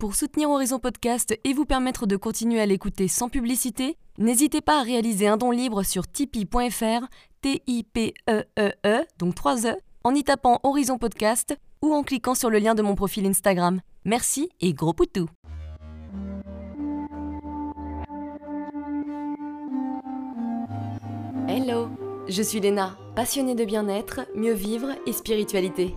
Pour soutenir Horizon Podcast et vous permettre de continuer à l'écouter sans publicité, n'hésitez pas à réaliser un don libre sur tipeee.fr, T-I-P-E-E-E, e e, donc 3 E, en y tapant Horizon Podcast ou en cliquant sur le lien de mon profil Instagram. Merci et gros poutou Hello, je suis Léna, passionnée de bien-être, mieux vivre et spiritualité.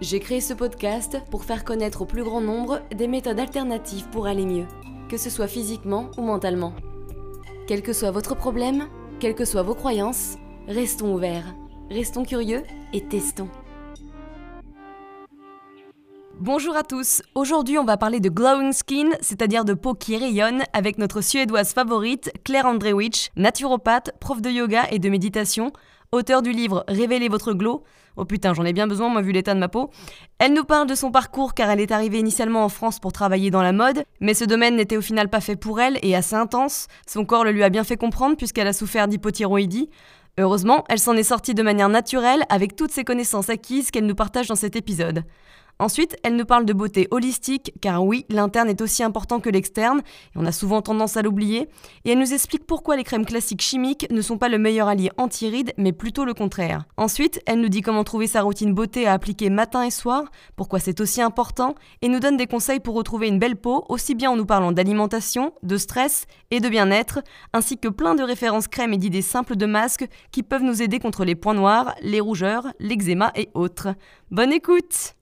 J'ai créé ce podcast pour faire connaître au plus grand nombre des méthodes alternatives pour aller mieux, que ce soit physiquement ou mentalement. Quel que soit votre problème, quelles que soient vos croyances, restons ouverts, restons curieux et testons. Bonjour à tous, aujourd'hui on va parler de glowing skin, c'est-à-dire de peau qui rayonne, avec notre suédoise favorite, Claire Andrewicz, naturopathe, prof de yoga et de méditation, auteur du livre Révélez votre glow. Oh putain, j'en ai bien besoin, moi, vu l'état de ma peau. Elle nous parle de son parcours car elle est arrivée initialement en France pour travailler dans la mode, mais ce domaine n'était au final pas fait pour elle et assez intense. Son corps le lui a bien fait comprendre puisqu'elle a souffert d'hypothyroïdie. Heureusement, elle s'en est sortie de manière naturelle avec toutes ses connaissances acquises qu'elle nous partage dans cet épisode. Ensuite, elle nous parle de beauté holistique, car oui, l'interne est aussi important que l'externe, et on a souvent tendance à l'oublier, et elle nous explique pourquoi les crèmes classiques chimiques ne sont pas le meilleur allié anti-rides, mais plutôt le contraire. Ensuite, elle nous dit comment trouver sa routine beauté à appliquer matin et soir, pourquoi c'est aussi important, et nous donne des conseils pour retrouver une belle peau, aussi bien en nous parlant d'alimentation, de stress et de bien-être, ainsi que plein de références crèmes et d'idées simples de masques qui peuvent nous aider contre les points noirs, les rougeurs, l'eczéma et autres. Bonne écoute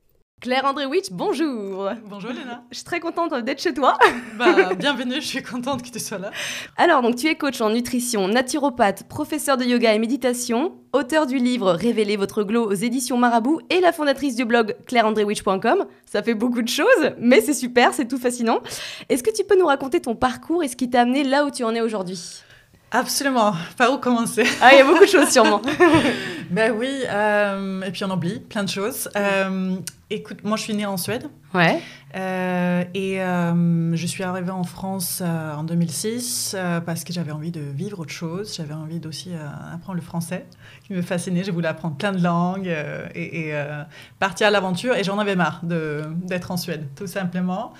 Claire Andrewitch, bonjour Bonjour Léna Je suis très contente d'être chez toi Bah, bienvenue, je suis contente que tu sois là. Alors, donc tu es coach en nutrition, naturopathe, professeur de yoga et méditation, auteur du livre Révélez votre glow aux éditions Marabout et la fondatrice du blog claireandrewitch.com. Ça fait beaucoup de choses, mais c'est super, c'est tout fascinant. Est-ce que tu peux nous raconter ton parcours et ce qui t'a amené là où tu en es aujourd'hui? Absolument. Par où commencer? Ah, il y a beaucoup de choses sûrement. ben oui, euh, et puis on oublie plein de choses. Euh, écoute, moi je suis née en Suède. Ouais. Euh, et je suis arrivée en France en 2006 parce que j'avais envie de vivre autre chose. J'avais envie d'aussi apprendre le français, qui me fascinait. Je voulais apprendre plein de langues et, et partir à l'aventure. Et j'en avais marre d'être en Suède, tout simplement.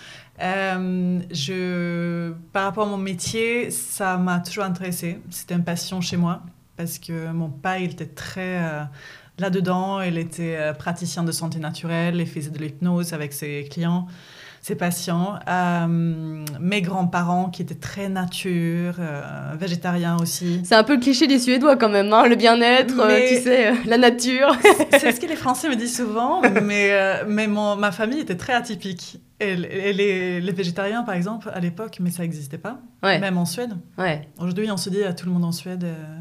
Euh, je, par rapport à mon métier, ça m'a toujours intéressé. C'était une passion chez moi parce que mon père, il était très euh, là-dedans. Il était euh, praticien de santé naturelle, il faisait de l'hypnose avec ses clients, ses patients. mes grands-parents qui étaient très nature, végétariens aussi. C'est un peu le cliché des Suédois quand même, hein, le bien-être, tu sais, la nature. C'est ce que les Français me disent souvent, mais, mais mon, ma famille était très atypique. Et, les, végétariens, par exemple, à l'époque, mais ça n'existait pas, même en Suède. Ouais. Aujourd'hui, on se dit, à tout le monde en Suède euh,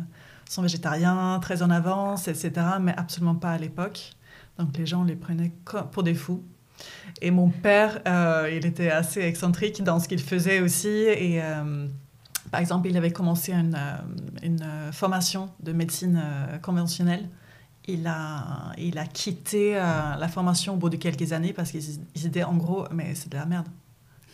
sont végétariens, très en avance, etc., mais absolument pas à l'époque. Donc les gens les prenaient pour des fous. Et mon père, euh, il était assez excentrique dans ce qu'il faisait aussi. Et euh, par exemple, il avait commencé une, une formation de médecine conventionnelle il a, il a quitté euh, la formation au bout de quelques années parce qu'ils étaient en gros, mais c'est de la merde.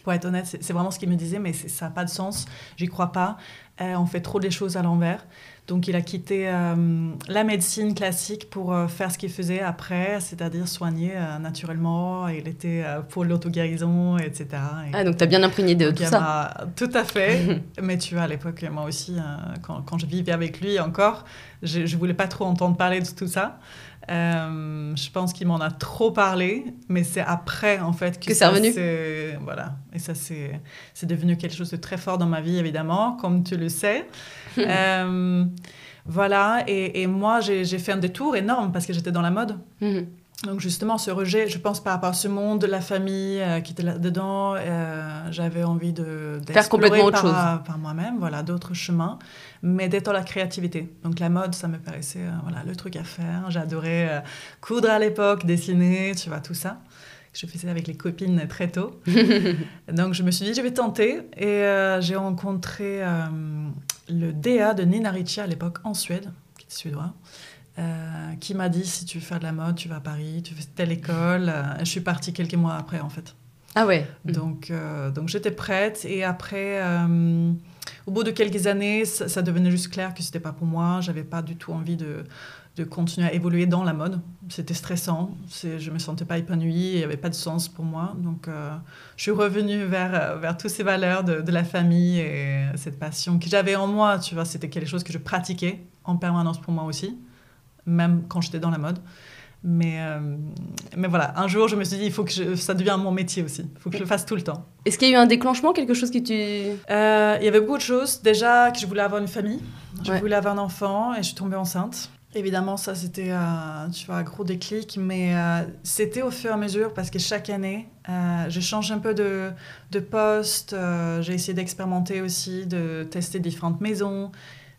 Pour être honnête, c'est vraiment ce qu'il me disait, mais ça n'a pas de sens, j'y crois pas. Euh, on fait trop des choses à l'envers. Donc il a quitté euh, la médecine classique pour faire ce qu'il faisait après, c'est-à-dire soigner naturellement. Il était pour l'auto-guérison, etc. ah, donc tu as bien imprégné de tout ça Tout à fait. mais tu vois, à l'époque, moi aussi, quand, quand, je vivais avec lui encore, je ne voulais pas trop entendre parler de tout ça. Euh, je pense qu'il m'en a trop parlé, mais c'est après, en fait, que, c'est revenu. Voilà. Et ça, c'est, devenu quelque chose de très fort dans ma vie, évidemment, comme tu le sais. euh, voilà. Et, et moi, j'ai, j'ai fait un détour énorme parce que j'étais dans la mode. Mhm. Donc justement, ce rejet, je pense par rapport à ce monde, la famille euh, qui était là-dedans, euh, j'avais envie de faire complètement autre chose par moi-même, voilà, d'autres chemins, mais d'être dans la créativité. Donc la mode, ça me paraissait euh, voilà le truc à faire. J'adorais coudre à l'époque, dessiner, tu vois tout ça. Je faisais avec les copines très tôt. Donc je me suis dit je vais tenter et j'ai rencontré le DA de Nina Ricci à l'époque en Suède, qui est suédois. Euh, qui m'a dit si tu veux faire de la mode, tu vas à Paris, tu fais telle école. Euh, je suis partie quelques mois après, en fait. Ah ouais Donc, euh, donc j'étais prête. Et après, au bout de quelques années, ça, devenait juste clair que c'était pas pour moi. J'avais pas du tout envie de, de continuer à évoluer dans la mode. C'était stressant, je ne me sentais pas épanouie, il n'y avait pas de sens pour moi. Donc, je suis revenue vers, vers toutes ces valeurs de, de la famille et cette passion que j'avais en moi. Tu vois, c'était quelque chose que je pratiquais en permanence pour moi aussi, même quand j'étais dans la mode. Mais, euh, mais voilà, un jour, je me suis dit, il faut que ça devienne mon métier aussi. Il faut que je le fasse tout le temps. Est-ce qu'il y a eu un déclenchement, quelque chose qui tu... Euh, il y avait beaucoup de choses. Déjà, que je voulais avoir une famille. Je voulais avoir un enfant et je suis tombée enceinte. Évidemment, ça, c'était, euh, tu vois, un gros déclic. Mais c'était au fur et à mesure parce que chaque année, je change un peu de, de poste. j'ai essayé d'expérimenter aussi, de tester différentes maisons,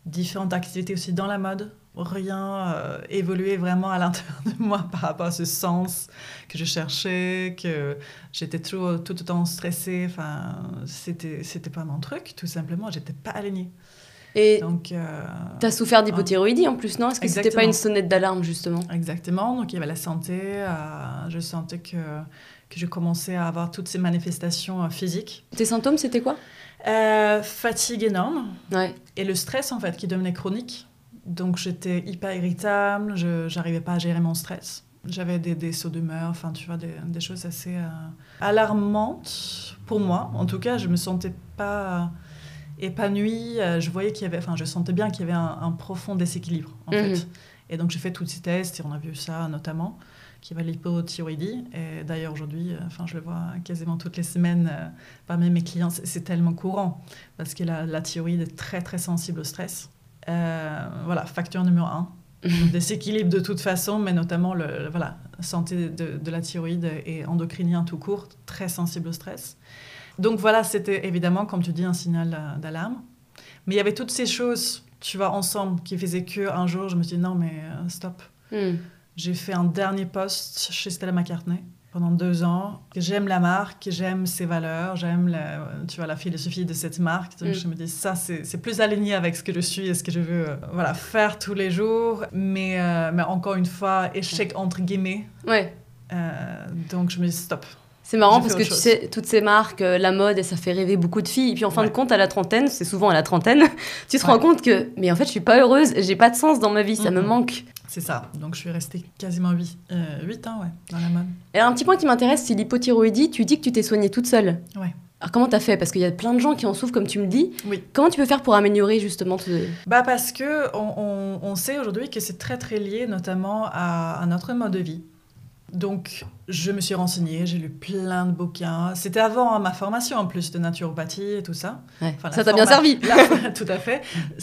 différentes activités aussi dans la mode rien euh, évolué vraiment à l'intérieur de moi par rapport à ce sens que je cherchais, que j'étais tout, tout le temps stressée. Enfin, c'était, c'était pas mon truc, tout simplement. J'étais pas alignée. Et donc, euh, tu as souffert d'hypothyroïdie en plus, non? Est-ce que c'était pas une sonnette d'alarme, justement? Exactement. Donc, il y avait la santé. Euh, je sentais que, que je commençais à avoir toutes ces manifestations physiques. Tes symptômes, c'était quoi? Fatigue énorme. Ouais. Et le stress, en fait, qui devenait chronique. Donc j'étais hyper irritable, je n'arrivais pas à gérer mon stress. J'avais des, des sauts d'humeur, enfin tu vois, des, des choses assez euh, alarmantes pour moi. En tout cas, je me sentais pas épanouie. Euh, je voyais qu'il y avait, enfin je sentais bien qu'il y avait un, profond déséquilibre en mhm. fait. Et donc j'ai fait tous ces tests et on a vu ça notamment, qu'il y avait l'hypothyroïdie. Et d'ailleurs aujourd'hui, euh, enfin je le vois quasiment toutes les semaines parmi mes clients, c'est tellement courant parce que la, la thyroïde est très très sensible au stress. Euh, voilà, facteur numéro un. Déséquilibre de toute façon, mais notamment le, voilà, santé de, la thyroïde et endocrinien tout court, très sensible au stress. Donc voilà, c'était évidemment, comme tu dis, un signal d'alarme. Mais il y avait toutes ces choses, tu vois, ensemble, qui faisaient que un jour, je me suis dit non, mais euh, stop. Hmm. J'ai fait un dernier post chez Stella McCartney pendant deux ans. J'aime la marque, j'aime ses valeurs, j'aime la, tu vois, la philosophie de cette marque. Donc mm. je me dis, ça, c'est plus aligné avec ce que je suis et ce que je veux euh, voilà, faire tous les jours. Mais, euh, mais encore une fois, échec entre guillemets. Ouais. Euh, donc je me dis, stop. C'est marrant parce que tu sais, toutes ces marques, la mode, et ça fait rêver beaucoup de filles. Et puis en fin de compte, à la trentaine, c'est souvent à la trentaine, tu te rends compte que, mais en fait, je suis pas heureuse, j'ai pas de sens dans ma vie, ça me manque. C'est ça. Donc je suis restée quasiment 8, euh, ans ouais, dans la mode. Et un petit point qui m'intéresse, c'est l'hypothyroïdie. Tu dis que tu t'es soignée toute seule. Ouais. Alors comment t'as fait? Parce qu'il y a plein de gens qui en souffrent, comme tu me dis. Oui. Comment tu peux faire pour améliorer justement. Bah parce que on, on, sait aujourd'hui que c'est très très lié notamment à, à notre mode de vie. Donc, je me suis renseignée, j'ai lu plein de bouquins. C'était avant ma formation en plus de naturopathie et tout ça. ça t'a bien servi. tout à fait.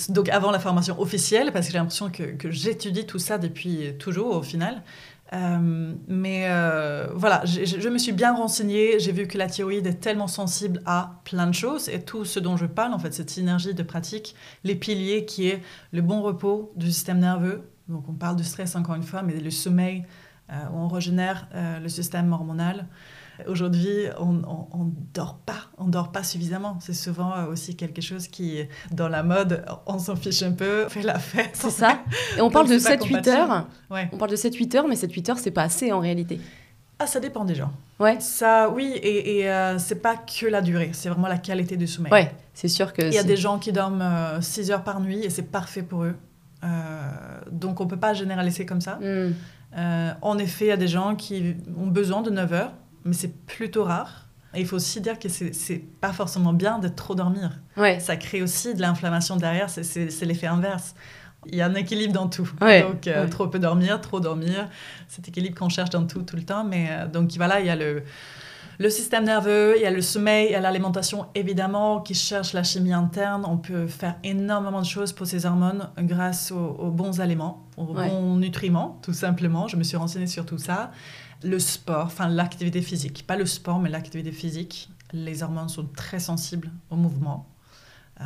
Donc, avant la formation officielle, parce que j'ai l'impression que, que j'étudie tout ça depuis toujours au final. Euh, mais euh, voilà, je, me suis bien renseignée. J'ai vu que la thyroïde est tellement sensible à plein de choses. Et tout ce dont je parle, en fait, cette synergie de pratique, les piliers qui est le bon repos du système nerveux. Donc, on parle de stress encore une fois, mais le sommeil, où euh, on régénère euh, le système hormonal. Aujourd'hui, on ne dort pas, on dort pas suffisamment. C'est souvent euh, aussi quelque chose qui, dans la mode, on s'en fiche un peu, on fait la fête. C'est ça. Et on parle de 7-8 heures. On parle de 7-8 heures, mais 7-8 heures, c'est pas assez en réalité. Ah, ça dépend des gens. Ouais. Ça, oui, et, et c'est pas que la durée, c'est vraiment la qualité du sommeil. Ouais, c'est sûr que. Il y a des gens qui dorment 6 heures par nuit et c'est parfait pour eux. donc on peut pas généraliser comme ça. Hmm. Euh, en effet, il y a des gens qui ont besoin de 9 heures, mais c'est plutôt rare. Et il faut aussi dire que c'est pas forcément bien de trop dormir. Ouais. Ça crée aussi de l'inflammation derrière, c'est l'effet inverse. Il y a un équilibre dans tout. donc, euh, trop peu dormir, trop dormir, cet équilibre qu'on cherche dans tout, tout le temps. Mais euh, donc, voilà, il y a le, le système nerveux, il y a le sommeil, il y a l'alimentation évidemment qui cherche la chimie interne. On peut faire énormément de choses pour ces hormones grâce aux, bons aliments, aux bons nutriments, tout simplement. Je me suis renseignée sur tout ça. Le sport, enfin l'activité physique, pas le sport, mais l'activité physique. Les hormones sont très sensibles au mouvement. Euh,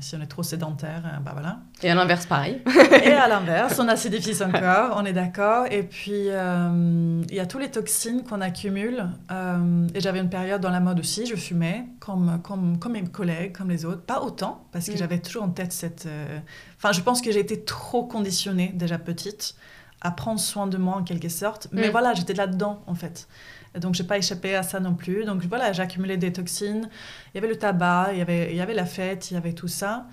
si on est trop sédentaire, bah voilà. Et à l'inverse, pareil. et à l'inverse, on acidifie son corps, on est d'accord. Et puis, euh, il y a tous les toxines qu'on accumule. et j'avais une période dans la mode aussi, je fumais, comme, comme, comme mes collègues, comme les autres. Pas autant, parce que mm. j'avais toujours en tête cette... Enfin, je pense que j'ai été trop conditionnée, déjà petite, à prendre soin de moi en quelque sorte. Mais mm. voilà, j'étais là-dedans, en fait. Donc, j'ai pas échappé à ça non plus. Donc, voilà, j'ai accumulé des toxines. Il y avait le tabac, il y avait, il y avait la fête, il y avait tout ça.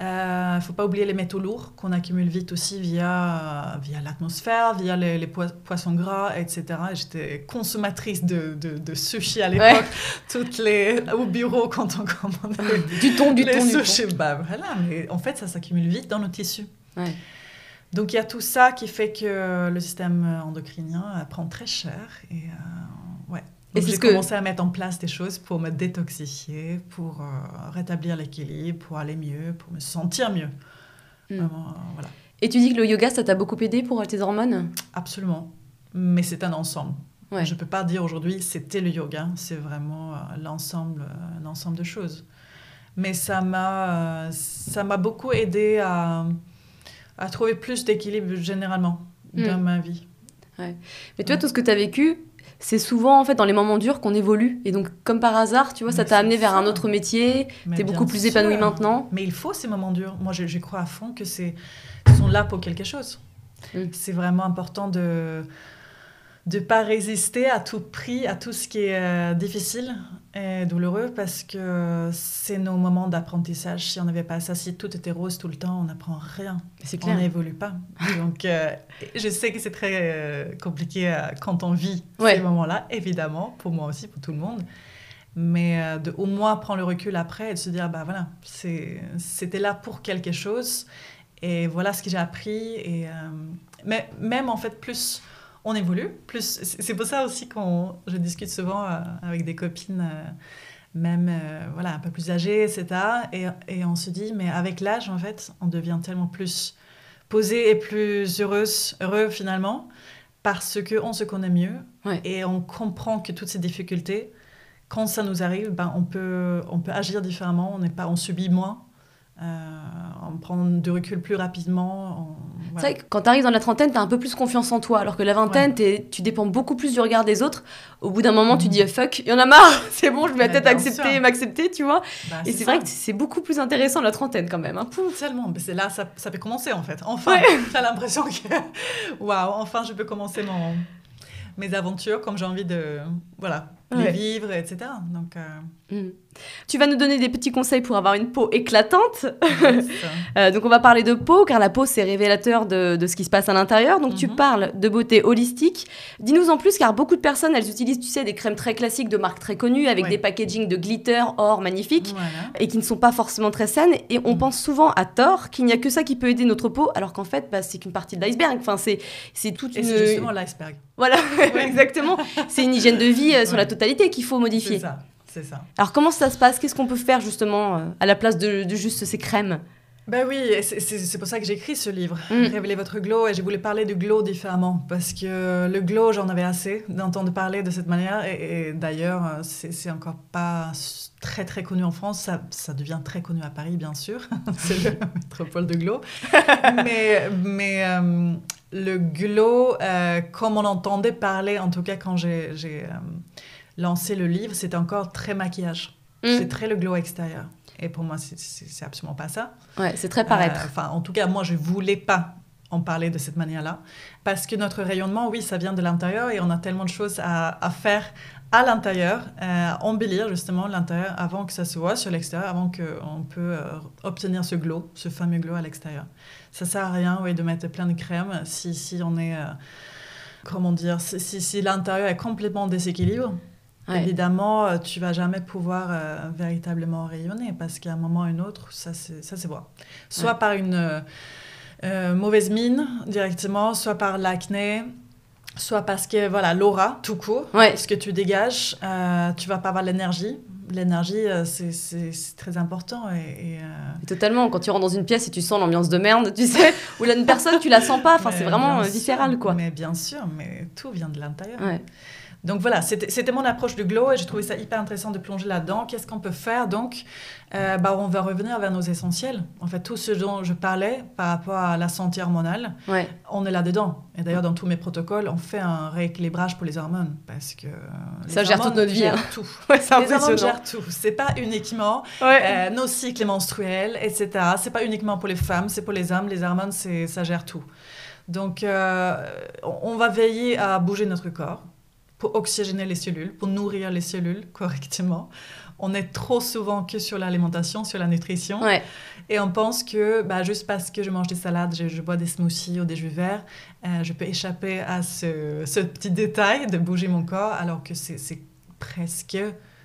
Il ne faut pas oublier les métaux lourds qu'on accumule vite aussi via, via l'atmosphère, via les, les poissons gras, etc. J'étais consommatrice de, de, de, sushi à l'époque, toutes les au bureau quand on commandait du thon, du les thon, sushis. Bah, voilà, mais en fait, ça s'accumule vite dans nos tissus. Ouais. Donc il y a tout ça qui fait que le système endocrinien prend très cher et euh. Donc j'ai commencé à mettre en place des choses pour me détoxifier, pour euh, rétablir l'équilibre, pour aller mieux, pour me sentir mieux. Hmm. Vraiment, euh, voilà. Et tu dis que le yoga, ça t'a beaucoup aidé pour tes hormones? Absolument. Mais c'est un ensemble. Ouais. Je ne peux pas dire aujourd'hui c'était le yoga, c'est vraiment l'ensemble, l'ensemble de choses. Mais ça m'a, ça m'a beaucoup aidé à, à trouver plus d'équilibre généralement dans hmm. ma vie. Ouais. Mais toi, tout ce que tu as vécu, c'est souvent en fait dans les moments durs qu'on évolue. Et donc, comme par hasard, tu vois, ça t'a amené vers un autre métier. Tu es beaucoup plus épanoui maintenant. Mais il faut ces moments durs. Moi, je, crois à fond que c'est sont là pour quelque chose. Hmm. C'est vraiment important de de pas résister à tout prix à tout ce qui est euh, difficile et douloureux parce que c'est nos moments d'apprentissage. Si on n'avait pas ça, si tout était rose tout le temps, on n'apprend rien. On n'évolue pas. Donc, euh, je sais que c'est très euh, compliqué quand on vit ces moments-là, évidemment, pour moi aussi, pour tout le monde. Mais de au moins prendre le recul après et de se dire, bah voilà, c'était là pour quelque chose. Et voilà ce que j'ai appris. Et, mais même en fait, plus on évolue. Plus, c'est pour ça aussi qu'on, je discute souvent euh, avec des copines, euh, même euh, voilà un peu plus âgées, etc. Et, et, on se dit, mais avec l'âge, en fait, on devient tellement plus posé et plus heureuse, heureux finalement, parce que on se connaît mieux et on comprend que toutes ces difficultés, quand ça nous arrive, ben on peut on peut agir différemment. On n'est pas, on subit moins. On prend du recul plus rapidement. C'est vrai que quand tu arrives dans la trentaine, tu as un peu plus confiance en toi, alors que la vingtaine, tu dépends beaucoup plus du regard des autres. Au bout d'un moment, tu dis fuck, il y en a marre, c'est bon, je vais peut-être accepter, m'accepter, tu vois. Bah, et c'est vrai que c'est beaucoup plus intéressant la trentaine quand même. Hein. Tellement, mais c'est là, ça, ça peut commencer en fait. Enfin, tu as l'impression que waouh, enfin je peux commencer mon, mes aventures comme j'ai envie de voilà, les vivre, etc. Donc. Euh, mm. Tu vas nous donner des petits conseils pour avoir une peau éclatante. Euh, donc on va parler de peau, car la peau c'est révélateur de, de, ce qui se passe à l'intérieur. Donc tu mhm. parles de beauté holistique. Dis-nous en plus, car beaucoup de personnes, elles utilisent, tu sais, des crèmes très classiques de marques très connues, avec des packaging de glitter, or, magnifique, et qui ne sont pas forcément très saines. Et on mhm. pense souvent à tort qu'il n'y a que ça qui peut aider notre peau, alors qu'en fait, bah, c'est qu'une partie de l'iceberg. Enfin, c'est, toute une... c'est justement l'iceberg. Voilà, exactement. C'est une hygiène de vie euh, sur la totalité qu'il faut modifier. C'est ça. Ça. Alors comment ça se passe? Qu'est-ce qu'on peut faire justement euh, à la place de, juste ces crèmes? Ben oui, c'est pour ça que j'ai écrit ce livre, mm. Révéler votre glow, et j'ai voulu parler du glow différemment, parce que le glow, j'en avais assez d'entendre parler de cette manière, et, d'ailleurs, euh, c'est encore pas très très connu en France, ça, ça devient très connu à Paris, bien sûr, c'est le métropole de glow, mais, mais euh, le glow, comme on entendait parler, en tout cas quand j'ai lancer le livre, c'était encore très maquillage. Mm. C'est très le glow extérieur. Et pour moi, c'est absolument pas ça. Ouais, c'est très paraître. Euh, enfin, en tout cas, moi, je voulais pas en parler de cette manière-là. Parce que notre rayonnement, oui, ça vient de l'intérieur et on a tellement de choses à, faire à l'intérieur, euh, embellir justement l'intérieur avant que ça se voit sur l'extérieur, avant qu'on peut euh, obtenir ce glow, ce fameux glow à l'extérieur. Ça sert à rien, oui, de mettre plein de crème si, si on est, comment dire, si, si l'intérieur est complètement déséquilibre Évidemment, euh, tu vas jamais pouvoir euh, véritablement rayonner parce qu'à un moment ou un autre, ça se voit. Soit par une euh, mauvaise mine directement, soit par l'acné, soit parce que voilà l'aura tout court, ce que tu dégages, tu vas pas avoir l'énergie. L'énergie, c'est très important. Et, Totalement. Quand tu rentres dans une pièce et tu sens l'ambiance de merde, tu sais, ou là, une personne, tu la sens pas. Enfin, c'est vraiment viscéral, quoi. Mais bien sûr, mais tout vient de l'intérieur. Donc voilà, c'était mon approche du glow et j'ai trouvé ça hyper intéressant de plonger là-dedans. Qu'est-ce qu'on peut faire Donc, euh, bah, on va revenir vers nos essentiels. En fait, tout ce dont je parlais par rapport à la santé hormonale, on est là-dedans. Et d'ailleurs, dans tous mes protocoles, on fait un rééquilibrage pour les hormones parce que ça gère toute notre vie. Hein. Tout. les hormones gèrent tout. C'est pas uniquement euh, nos cycles menstruels, etc. C'est pas uniquement pour les femmes, c'est pour les hommes. Les hormones, ça gère tout. Donc, euh, on va veiller à bouger notre corps pour oxygéner les cellules, pour nourrir les cellules correctement. On est trop souvent que sur l'alimentation, sur la nutrition. Et on pense que bah, juste parce que je mange des salades, je, bois des smoothies ou des jus verts, euh, je peux échapper à ce, ce, petit détail de bouger mon corps, alors que c'est presque,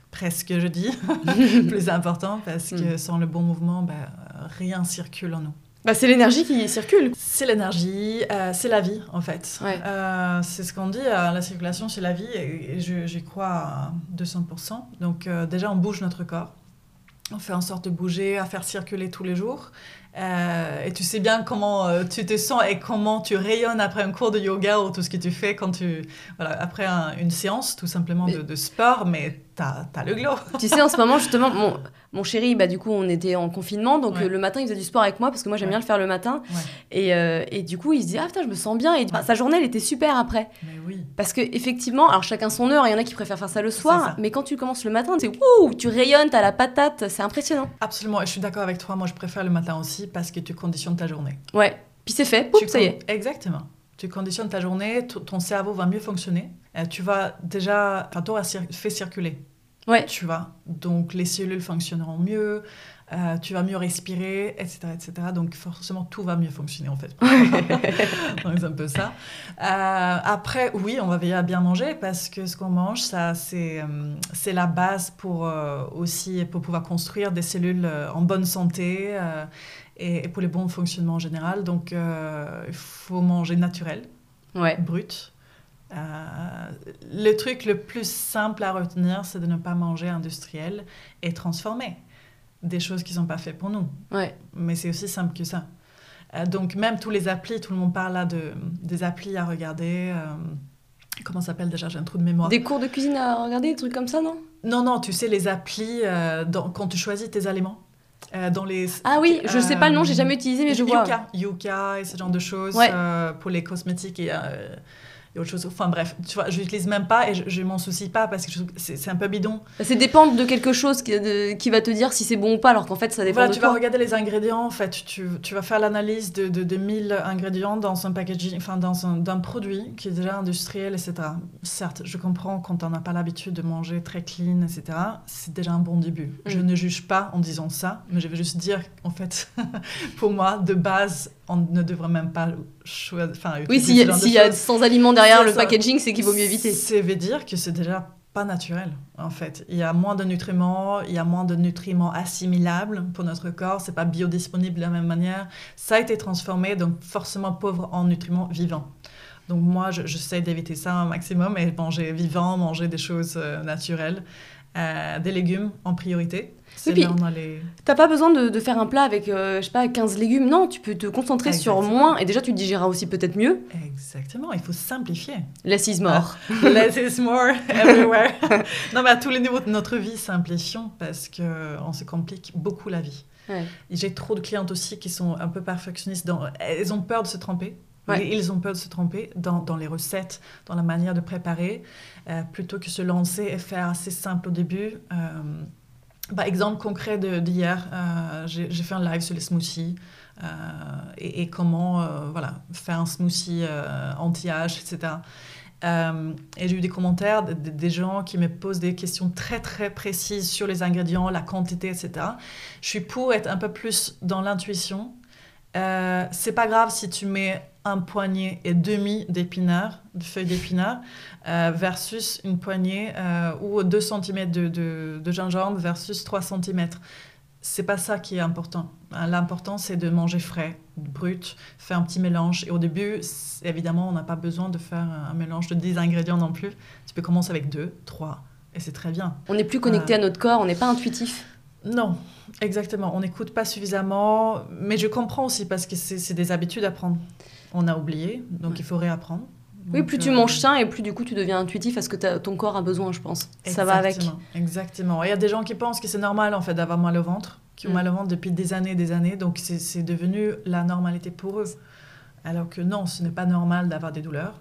presque, je dis, plus important, parce que mm. sans le bon mouvement, bah, rien circule en nous. Bah, c'est l'énergie qui circule. C'est l'énergie, euh, c'est la vie en fait. Euh, c'est ce qu'on dit, euh, la circulation c'est la vie et, j'y crois à 200%. Donc déjà on bouge notre corps, on fait en sorte de bouger, à faire circuler tous les jours. et tu sais bien comment tu te sens et comment tu rayonnes après un cours de yoga ou tout ce que tu fais quand tu voilà, après une séance tout simplement de, de, sport, mais t'as as le glow. Tu sais en ce moment justement mon mon chéri, bah, du coup, on était en confinement, donc euh, le matin, il faisait du sport avec moi parce que moi, j'aime bien le faire le matin. Et, euh, et, du coup, il se dit Ah putain, je me sens bien. Et bah, sa journée, elle était super après. Mais oui. Parce que effectivement, alors chacun son heure, il y en a qui préfèrent faire ça le soir, mais quand tu commences le matin, c'est ouh, tu rayonnes, t'as la patate, c'est impressionnant. Absolument, et je suis d'accord avec toi. Moi, je préfère le matin aussi parce que tu conditionnes ta journée. Ouais, puis c'est fait, ça y est. Exactement. Tu conditionnes ta journée, ton cerveau va mieux fonctionner. Euh, tu vas déjà, enfin, tu fait circuler Ouais. Tu vois Donc les cellules fonctionneront mieux, euh, tu vas mieux respirer, etc., etc. Donc forcément tout va mieux fonctionner en fait. Donc c'est un peu ça. Euh, après, oui, on va veiller à bien manger parce que ce qu'on mange, ça c'est euh, c'est la base pour aussi pour pouvoir construire des cellules en bonne santé et, pour les bons fonctionnements en général. Donc il faut manger naturel, ouais. brut. Euh, le truc le plus simple à retenir, c'est de ne pas manger industriel et transformé. Des choses qui ne sont pas faites pour nous. Ouais. Mais c'est aussi simple que ça. Euh, donc même tous les applis, tout le monde parle là de, des applis à regarder. Euh, comment ça s'appelle déjà J'ai un trou de mémoire. Des cours de cuisine à regarder, des trucs comme ça, non? Non, non, tu sais, les applis, quand tu choisis tes aliments. dans les, ah oui, je ne sais pas le nom, j'ai jamais utilisé, mais je vois. Yuka, Yuka et ce genre de choses pour les cosmétiques et et autre chose. Enfin bref, tu vois, je l'utilise même pas et je, je m'en soucie pas parce que c'est un peu bidon. Bah, c'est dépendre de quelque chose qui, qui, va te dire si c'est bon ou pas, alors qu'en fait ça dépend voilà, de tu vas regarder les ingrédients, en fait, tu, tu vas faire l'analyse de, de, de, 1000 ingrédients dans un packaging, enfin dans un, d'un produit qui est déjà industriel, etc. Certes, je comprends quand on n'a pas l'habitude de manger très clean, etc. C'est déjà un bon début. Je mm. ne juge pas en disant ça, mais je vais juste dire, en fait, pour moi, de base, on ne devrait même pas choisir. oui, s'il y, a sans aliments derrière le packaging, c'est qu'il vaut mieux éviter. Ça veut dire que c'est déjà pas naturel, en fait. Il y a moins de nutriments, il y a moins de nutriments assimilables pour notre corps, c'est pas biodisponible de la même manière. Ça a été transformé, donc forcément pauvre en nutriments vivants. Donc moi, j'essaie d'éviter ça un maximum et manger vivant, manger des choses euh, naturelles, euh, des légumes en priorité. Puis, les... t'as pas besoin de, de, faire un plat avec, euh, je sais pas, 15 légumes. Non, tu peux te concentrer sur moins et déjà tu digéreras aussi peut-être mieux. Exactement, il faut simplifier. Less is more. Less is more everywhere. non, mais à tous les niveaux de notre vie, simplifions parce qu'on se complique beaucoup la vie. J'ai trop de clientes aussi qui sont un peu perfectionnistes. Dans... Elles ont peur de se tromper. Ils ont peur de se tromper dans, dans, les recettes, dans la manière de préparer, euh, plutôt que se lancer et faire assez simple au début. Euh, par exemple concret d'hier, euh, j'ai fait un live sur les smoothies euh, et, comment voilà, faire un smoothie anti-âge, etc. et j'ai eu des commentaires des gens qui me posent des questions très très précises sur les ingrédients, la quantité, etc. Je suis pour être un peu plus dans l'intuition. c'est pas grave si tu mets un poignet et demi d'épinards, de feuilles d'épinards, euh, versus une poignée euh, ou 2 cm de, de, gingembre versus 3 cm. C'est pas ça qui est important. Hein, l'important, c'est de manger frais, brut, faire un petit mélange. Et au début, évidemment, on n'a pas besoin de faire un mélange de 10 ingrédients non plus. Tu peux commencer avec 2, 3, et c'est très bien. On n'est plus connecté euh, à notre corps, on n'est pas intuitif. Non, exactement. On n'écoute pas suffisamment. Mais je comprends aussi parce que c'est des habitudes à prendre on a oublié, donc il faut réapprendre. oui, plus tu manges euh, sain et plus du coup tu deviens intuitif à ce que ton corps a besoin, je pense. Ça va avec. Exactement. Il y a des gens qui pensent que c'est normal en fait d'avoir mal au ventre, qui ont mm. mal au ventre depuis des années et des années, donc c'est devenu la normalité pour eux. Alors que non, ce n'est pas normal d'avoir des douleurs.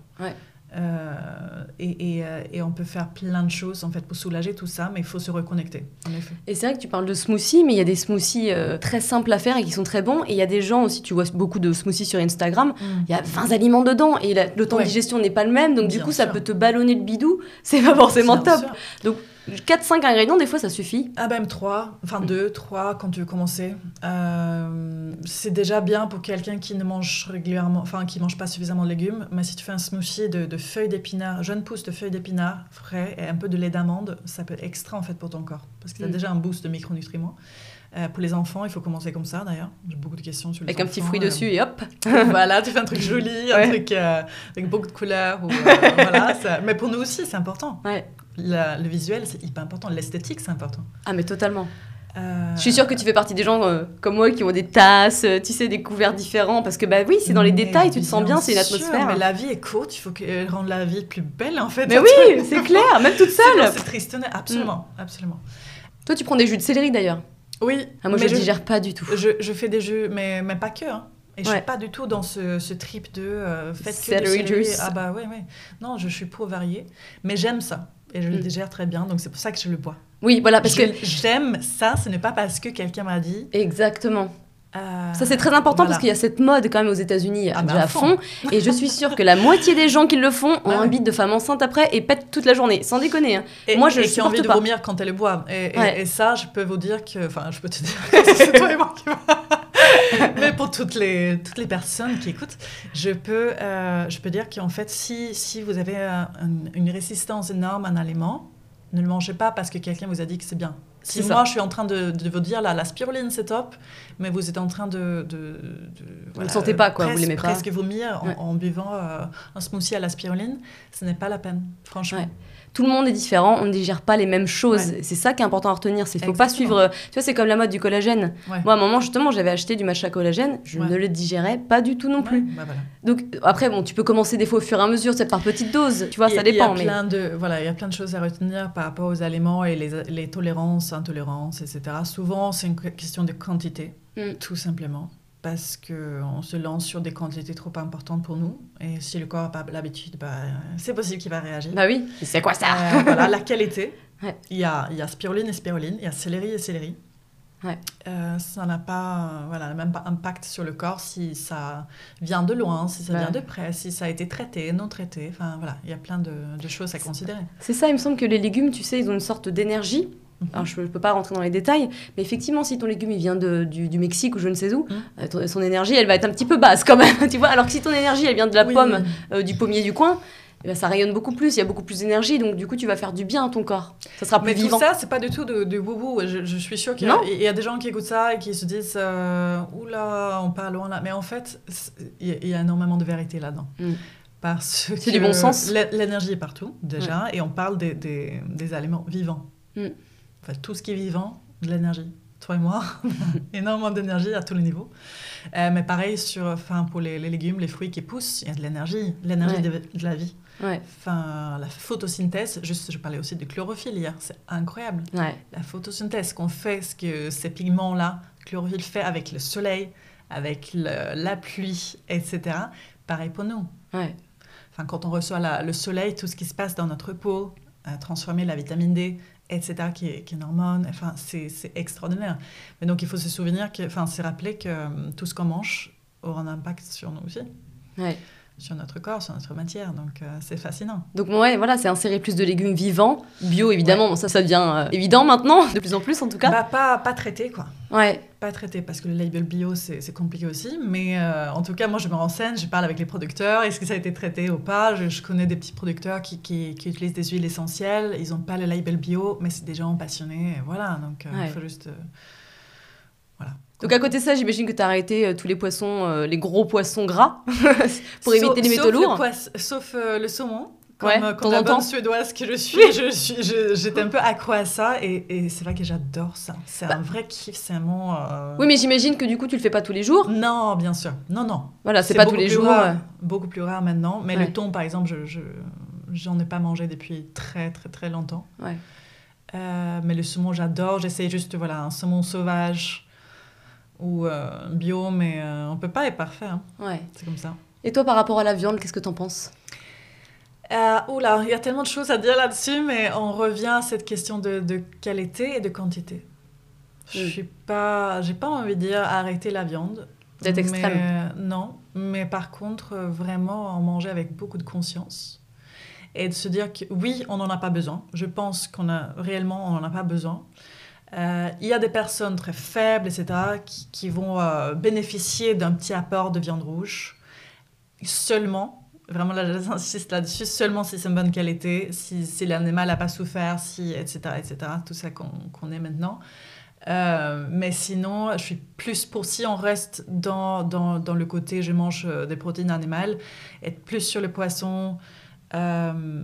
Euh, et, et, euh, et, on peut faire plein de choses en fait pour soulager tout ça, mais il faut se reconnecter, en effet. Et c'est vrai que tu parles de smoothies, mais il y a des smoothies euh, très simples à faire et qui sont très bons. Et il y a des gens aussi, tu vois beaucoup de smoothies sur Instagram, mm. il y a 20 aliments dedans et le temps de digestion n'est pas le même, donc du coup ça peut te ballonner le bidou, c'est pas forcément top. Donc 4-5 ingrédients, des fois, ça suffit. Ah, même 3, enfin 2, 3 quand tu veux commencer. Euh, c'est déjà bien pour quelqu'un qui ne mange régulièrement, enfin qui mange pas suffisamment de légumes. Mais si tu fais un smoothie de, feuilles d'épinards, jeunes pousses de feuilles d'épinards frais et un peu de lait d'amande, ça peut être extra en fait pour ton corps. Parce que tu as mm. déjà un boost de micronutriments. Euh, pour les enfants, il faut commencer comme ça d'ailleurs. J'ai beaucoup de questions sur les Avec un petit fruit dessus et hop Voilà, tu fais un truc joli, un truc euh, avec beaucoup de couleurs. Ou, voilà, Mais pour nous aussi, c'est important. Ouais le visuel, c'est hyper important. L'esthétique, c'est important. Ah, mais totalement. Euh, Je suis sûre que tu fais partie des gens euh, comme moi qui ont des tasses, euh, tu sais, des couverts différents, parce que bah oui, c'est dans les détails, tu te sens bien, c'est une atmosphère. Mais la vie est courte, il faut rendre la vie plus belle en fait. Mais oui, c'est clair, même toute seule. C'est triste, absolument, mm. absolument. Toi, tu prends des jus de céleri d'ailleurs. Oui. Ah, moi, je ne digère pas du tout. Je, je, fais des jus, mais, mais pas que. Hein. Et je suis pas du tout dans ce, ce trip de faites que juice. Ah bah oui, oui. Non, je suis pour varier, mais j'aime ça et je le mm. digère très bien, donc c'est pour ça que je le bois. Oui, voilà, parce que j'aime ça, ce n'est pas parce que quelqu'un m'a dit. Exactement. Euh, ça c'est très important parce qu'il y a cette mode quand même aux États-Unis ah, bah, à fond. et je suis sûre que la moitié des gens qui le font ont un bide de femme enceinte après et pètent toute la journée, sans déconner. Hein. Et, moi je et qui envie de vomir quand elle le boit. Et, et, ça, je peux vous dire que, enfin, je peux te dire que c'est toi et moi qui Mais pour toutes les, toutes les personnes qui écoutent, je peux, euh, je peux dire qu'en fait, si, si vous avez euh, une résistance énorme à un aliment, ne le mangez pas parce que quelqu'un vous a dit que c'est bien. Si moi, je suis en train de, de vous dire, là, la spiruline, c'est top, mais vous êtes en train de... de, vous ne sentez pas, quoi, presque, vous l'aimez pas. Presque vomir en, buvant euh, un smoothie à la spiruline, ce n'est pas la peine, franchement tout le monde est différent, on ne digère pas les mêmes choses. C'est ça qui est important à retenir. Il ne faut pas suivre. Tu vois, c'est comme la mode du collagène. Moi, à un moment, justement, j'avais acheté du matcha collagène, je ne le digérais pas du tout non plus. Bah, Donc, après, bon, tu peux commencer des fois au fur et à mesure, c'est par petites doses. Tu vois, ça dépend. Il y a plein de, voilà, il y a plein de choses à retenir par rapport aux aliments et les, les tolérances, intolérances, etc. Souvent, c'est une question de quantité, mm. tout simplement parce qu'on se lance sur des quantités trop importantes pour nous. Et si le corps n'a pas l'habitude, bah, c'est possible qu'il va réagir. Bah oui, c'est quoi ça euh, Voilà, la qualité. Il, y a, il y a spiruline et spiruline, il y a céleri et céleri. Ouais. Euh, ça n'a pas voilà, même pas impact sur le corps si ça vient de loin, si ça vient de près, si ça a été traité, non traité. Enfin voilà, il y a plein de, de choses à considérer. C'est ça, il me semble que les légumes, tu sais, ils ont une sorte d'énergie alors, je ne peux pas rentrer dans les détails, mais effectivement, si ton légume il vient de, du, Mexique ou je ne sais où, mmh. euh, son énergie, elle va être un petit peu basse quand même, tu vois. Alors que si ton énergie, elle vient de la pomme, euh, du pommier du coin, eh ben, ça rayonne beaucoup plus, il y a beaucoup plus d'énergie, donc du coup, tu vas faire du bien à ton corps. Ça sera plus mais vivant. tout ça, c'est pas du tout de, de boubou. Je, je, suis sûre qu'il y, y, a des gens qui écoutent ça et qui se disent euh, Oula, on parle loin là. Mais en fait, il y, a énormément de vérité là-dedans. Mmh. Parce c'est du bon sens. L'énergie est partout, déjà, et on parle des, des, des aliments vivants. Tout ce qui est vivant, de l'énergie. Toi et moi, énormément d'énergie à tous les niveaux. Euh, mais pareil sur, enfin, pour les, légumes, les fruits qui poussent, il y a de l'énergie, l'énergie de, la vie. Enfin, la photosynthèse, juste, je parlais aussi de chlorophylle hier, c'est incroyable. La photosynthèse qu'on fait, ce que ces pigments-là, chlorophylle fait avec le soleil, avec la pluie, etc. Pareil pour nous. Enfin, quand on reçoit le soleil, tout ce qui se passe dans notre peau, transformer la vitamine D, etc., qui est, qui est. Enfin, c'est extraordinaire. Mais donc, il faut se souvenir, que, enfin, se rappeler que euh, tout ce qu'on mange aura un impact sur nous aussi. Sur notre corps, sur notre matière. Donc, euh, c'est fascinant. Donc, ouais, voilà, c'est insérer plus de légumes vivants, bio évidemment. ça, ça devient euh, évident maintenant, de plus en plus en tout cas. Bah, pas, pas traité, quoi. Ouais. Pas traité, parce que le label bio, c'est compliqué aussi. Mais euh, en tout cas, moi, je me renseigne, je parle avec les producteurs. Est-ce que ça a été traité ou pas? Je, connais des petits producteurs qui, qui, qui, utilisent des huiles essentielles. Ils n'ont pas le label bio, mais c'est des gens passionnés. Voilà, donc il faut juste. voilà. Donc à côté de ça, j'imagine que tu as arrêté euh, tous les poissons, euh, les gros poissons gras, pour éviter les métaux lourds. sauf euh, le saumon. Comme, comme la bonne suédoise que je suis, j'étais un peu accro à ça et, et c'est vrai que j'adore ça. C'est bah. un vrai kiff, c'est un. Oui, mais j'imagine que du coup tu le fais pas tous les jours. Non, bien sûr. Non, non. Voilà, c'est pas tous les jours. Rare, beaucoup plus rare maintenant. Mais le thon, par exemple, je j'en ai pas mangé depuis très très très longtemps. Ouais. mais le saumon, j'adore. J'essaie juste voilà un saumon sauvage ou euh, bio, mais euh, on peut pas être parfait. Hein. Ouais. C'est comme ça. Et toi, par rapport à la viande, qu'est-ce que tu en penses? Euh, Oula, il y a tellement de choses à dire là-dessus, mais on revient à cette question de, de qualité et de quantité. Je Mm. suis pas, j'ai pas envie de dire arrêter la viande. D'être extrême. Non, mais par contre, euh, vraiment en manger avec beaucoup de conscience et de se dire que oui, on n'en a pas besoin. Je pense qu'on a réellement, on n'en a pas besoin. Euh, Il y a des personnes très faibles, etc., qui, vont euh, bénéficier d'un petit apport de viande rouge seulement. Vraiment, là, j'insiste là-dessus, seulement si c'est une bonne qualité, si, l'animal n'a pas souffert, etc., etc., tout ça qu'on est maintenant. Euh, mais sinon, je suis plus pour si on reste dans, dans, dans le côté je mange des protéines animales, être plus sur le poisson, euh,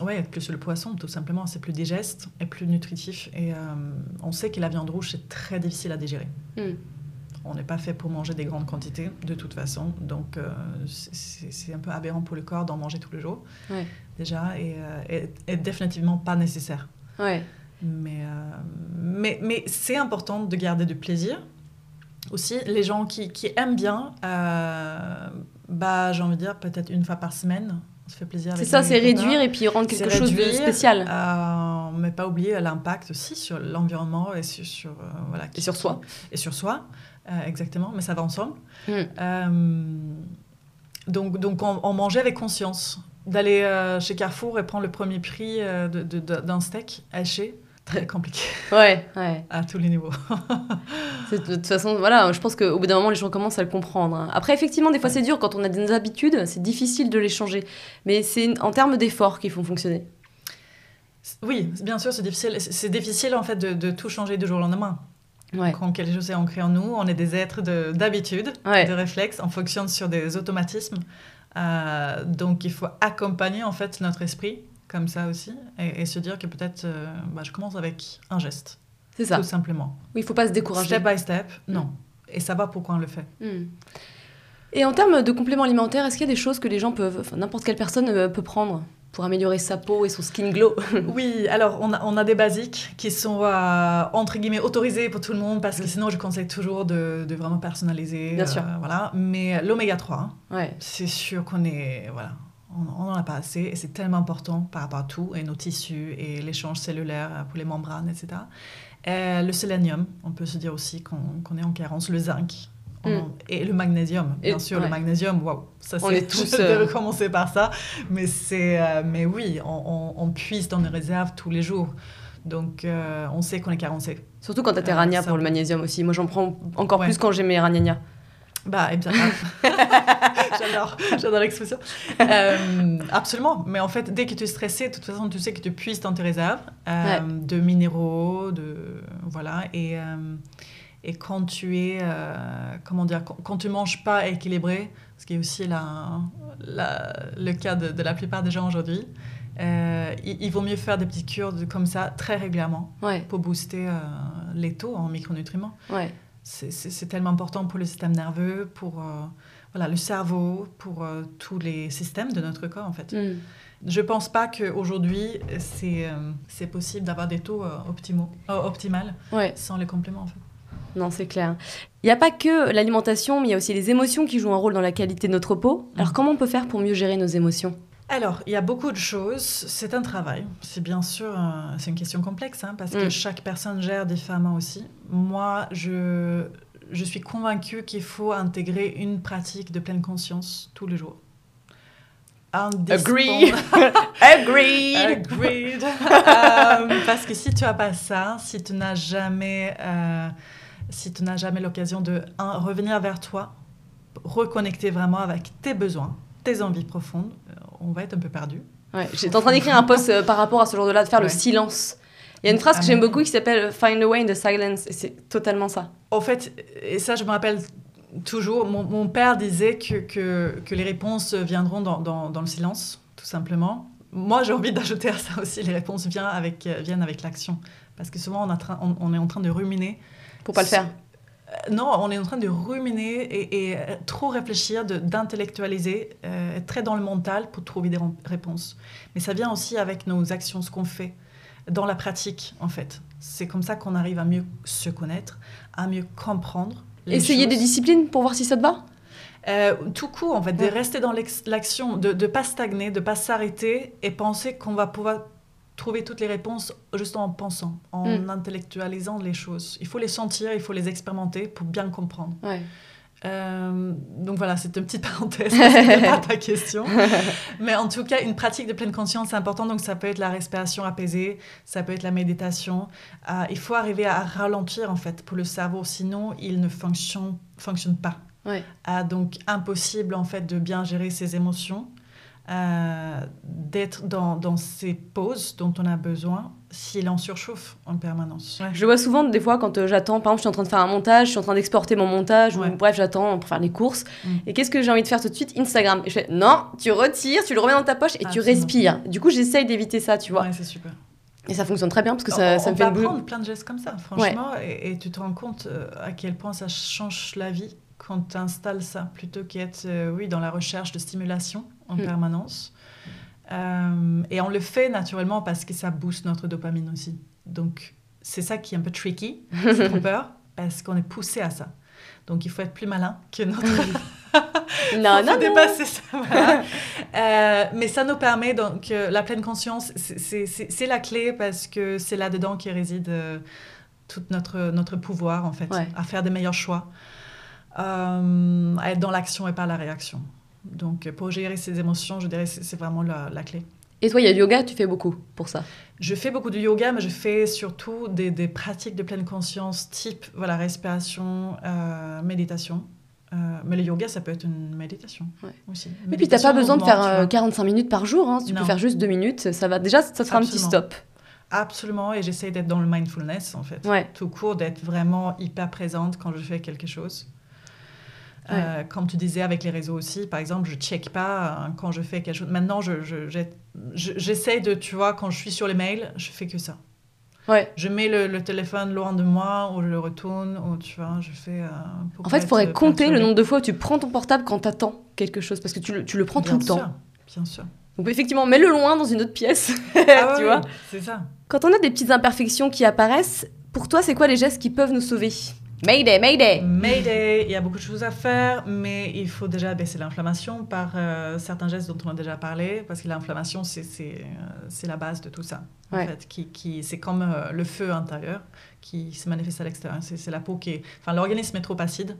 ouais, plus sur le poisson, tout simplement, c'est plus digeste et plus nutritif. Et euh, on sait que la viande rouge, c'est très difficile à digérer. Hmm. On n'est pas fait pour manger des grandes quantités, de toute façon. Donc, euh, c'est- un peu aberrant pour le corps d'en manger tous les jours, Ouais. déjà, et, euh, et- et définitivement pas nécessaire. Ouais. Mais, mais, mais c'est important de garder du plaisir. Aussi, les gens qui, qui aiment bien, bah, j'ai envie de dire peut-être une fois par semaine, on se fait plaisir. C'est ça, c'est réduire et puis rendre quelque chose de spécial. Euh, mais pas oublier l'impact aussi sur l'environnement et sur, sur, euh, voilà, Et sur soi. Et sur soi, euh, exactement, mais ça va ensemble. Euh, donc, donc on, on mangeait avec conscience. D'aller chez Carrefour et prendre le premier prix de- de- de- d'un steak haché, très compliqué Ouais, ouais. à tous les niveaux. De toute façon, voilà, je pense qu'au bout d'un moment, les gens commencent à le comprendre. hein. Après, effectivement, des fois, c'est dur. Quand on a des habitudes, c'est difficile de les changer. Mais c'est en termes d'efforts qu'ils font fonctionner. Oui, bien sûr, c'est difficile. C'est- difficile en fait de, de tout changer du jour au lendemain. Ouais. Quand quelque chose est ancré en nous, on est des êtres de- d'habitude, Ouais. de réflexes, on fonctionne sur des automatismes. Euh, donc il faut accompagner en fait notre esprit comme ça aussi et, et se dire que peut-être euh, bah, je commence avec un geste, C'est ça. tout simplement. Oui, il faut pas se décourager. Step by step, non. Et savoir pourquoi on le fait. Hmm. Et en termes de compléments alimentaires, est-ce qu'il y a des choses que les gens peuvent, enfin, n'importe quelle personne euh, peut prendre pour améliorer sa peau et son skin glow Oui, alors on a, on a des basiques qui sont euh, entre guillemets autorisés pour tout le monde parce que sinon je conseille toujours de, de vraiment personnaliser. Mm. Bien sûr. Voilà. Mais l'oméga 3, hein, Ouais. c'est sûr qu'on est. Voilà. On n'en a pas assez et c'est tellement important par rapport à tout et nos tissus et l'échange cellulaire euh, pour les membranes, etc. Euh, le sélénium, on peut se dire aussi qu'on est en carence. Le zinc. Mm. Et le magnésium, bien Et- sûr, ouais. le magnésium, waouh, ça On c'est est tous, Je euh, commencer par ça, mais c'est, euh, mais oui, on, on, on puise dans nos réserves tous les jours, donc euh, on sait qu'on est carencé. Surtout quand tes Euh, ranias ça pour le magnésium aussi. Moi, j'en prends encore Ouais. plus quand j'ai mes ragnagnas. Bah, et bien, j'adore, j'adore l'expression. Euh, absolument, mais en fait, dès que tu es stressé, de toute façon, tu sais que tu puises dans tes réserves euh, Ouais. de minéraux, de voilà, et euh, et quand tu es, comment dire, quand, quand tu manges pas équilibré, ce qui est aussi la, la- le cas de, de la plupart des gens aujourd'hui, il, il vaut mieux faire des petites cures de- comme ça très régulièrement Ouais, pour booster les taux en micronutriments. ouais. C'est- tellement important pour le système nerveux, pour euh, voilà, le cerveau, pour euh, tous les systèmes de notre corps en fait. Hmm. Je pense pas qu'aujourd'hui c'est euh, possible d'avoir des taux euh, optimaux, optimales Ouais. sans les compléments en fait. Non, c'est clair. Il n'y a pas que l'alimentation, mais il y a aussi les émotions qui jouent un rôle dans la qualité de notre peau. Alors, Mhm. comment on peut faire pour mieux gérer nos émotions? Alors, il y a beaucoup de choses. C'est un travail. C'est bien sûr, euh, c'est une question complexe, hein, parce que Mm. chaque personne gère différemment aussi. Moi, je, je suis convaincue qu'il faut intégrer une pratique de pleine conscience tous les jours. Agree. Agreed. Agreed. Euh, parce que si tu as pas ça, si tu n'as jamais, euh, si tu n'as jamais l'occasion de un, revenir vers toi, reconnecter vraiment avec tes besoins, tes envies profondes, on va être un peu perdu. Ouais, J'étais en train d'écrire un post euh, par rapport à ce genre de là, de faire le silence. Il y a une phrase que Ah, j'aime mais- beaucoup qui s'appelle Find a way in the silence, et c'est totalement ça. En fait, et ça je me rappelle toujours, mon, mon père disait que, que, que les réponses viendront dans, dans, dans le silence, tout simplement. Moi j'ai envie d'ajouter à ça aussi, les réponses viennent avec, euh, viennent avec l'action. Parce que souvent on, a train- on, on est en train de ruminer. Pour pas le faire. Euh, Non, on est en train de ruminer et, et, euh, trop réfléchir, d'intellectualiser, euh, être très dans le mental pour trouver des réponses. Mais ça vient aussi avec nos actions, ce qu'on fait dans la pratique, en fait. C'est comme ça qu'on arrive à mieux se connaître, à mieux comprendre. Essayer choses. des disciplines pour voir si ça te va? Euh, tout court, en fait, de rester dans l'action, de ne pas stagner, de ne pas s'arrêter et penser qu'on va pouvoir trouver toutes les réponses juste en pensant, en mm. intellectualisant les choses. Il faut les sentir, il faut les expérimenter pour bien comprendre. Euh, donc voilà, c'est une petite parenthèse, c'est pas ta question. Mais en tout cas, une pratique de pleine conscience, c'est important. Donc ça peut être la respiration apaisée, ça peut être la méditation. Euh, il faut arriver à ralentir en fait pour le cerveau, sinon il ne fonctionne, fonctionne pas. Ouais. Euh, donc impossible en fait de bien gérer ses émotions. Euh, d'être dans, dans, ces pauses dont on a besoin s'il en surchauffe en permanence. Je vois souvent des fois quand euh, j'attends, par exemple, je suis en train de faire un montage, je suis en train d'exporter mon montage, ou bref, j'attends pour faire les courses. Mm. Et qu'est-ce que j'ai envie de faire tout de suite? Instagram. Et je fais non, tu retires, tu le remets dans ta poche et tu respires. Du coup, j'essaye d'éviter ça, tu vois. Ouais, c'est super. Et ça fonctionne très bien parce que ça, ça me fait une boule. plein de gestes comme ça, franchement, et, et, tu te rends compte euh, à quel point ça change la vie quand tu installes ça, plutôt qu'être oui, dans la recherche de stimulation en mm. permanence. Euh, et on le fait naturellement parce que ça booste notre dopamine aussi. Donc, c'est ça qui est un peu tricky, c'est trop peur, parce qu'on est poussé à ça. Donc, il faut être plus malin que notre... non, non, dépasser ça. Euh, mais ça nous permet, donc, euh, la pleine conscience, c'est la clé parce que c'est là-dedans qui réside tout notre, notre pouvoir, en fait, à faire des meilleurs choix, à être dans l'action et pas la réaction. Donc, pour gérer ses émotions, je dirais que c'est vraiment la, clé. Et toi, il y a le yoga, tu fais beaucoup pour ça? Je fais beaucoup de yoga, mais je fais surtout des, des pratiques de pleine conscience, type voilà, respiration, euh, méditation. Euh, mais le yoga, ça peut être une méditation aussi. Et puis, tu n'as pas besoin de faire 45 euh, minutes par jour. Hein. tu peux faire juste deux minutes. Ça va déjà, ça sera un petit stop. Absolument, et j'essaie d'être dans le mindfulness en fait. Tout court, d'être vraiment hyper présente quand je fais quelque chose. Euh, comme tu disais avec les réseaux aussi, par exemple, je ne check pas euh, quand je fais quelque chose. Maintenant, j'essaie je, je, de, tu vois, quand je suis sur les mails, je fais que ça. Ouais. Je mets le, téléphone loin de moi, ou je le retourne, ou tu vois, je fais. Euh, en fait, il faudrait compter le nombre de fois où tu prends ton portable quand tu attends quelque chose, parce que tu le, tu le prends tout le temps. Bien sûr. Donc, effectivement, mets-le loin dans une autre pièce. Ah tu vois C'est ça. Quand on a des petites imperfections qui apparaissent, pour toi, c'est quoi les gestes qui peuvent nous sauver? Mayday, Mayday Mayday, il y a beaucoup de choses à faire, mais il faut déjà baisser l'inflammation par euh, certains gestes dont on a déjà parlé, parce que l'inflammation, c'est euh, la base de tout ça. En fait, qui, qui c'est comme euh, le feu intérieur qui se manifeste à l'extérieur. C'est la peau qui est... Enfin, l'organisme est trop acide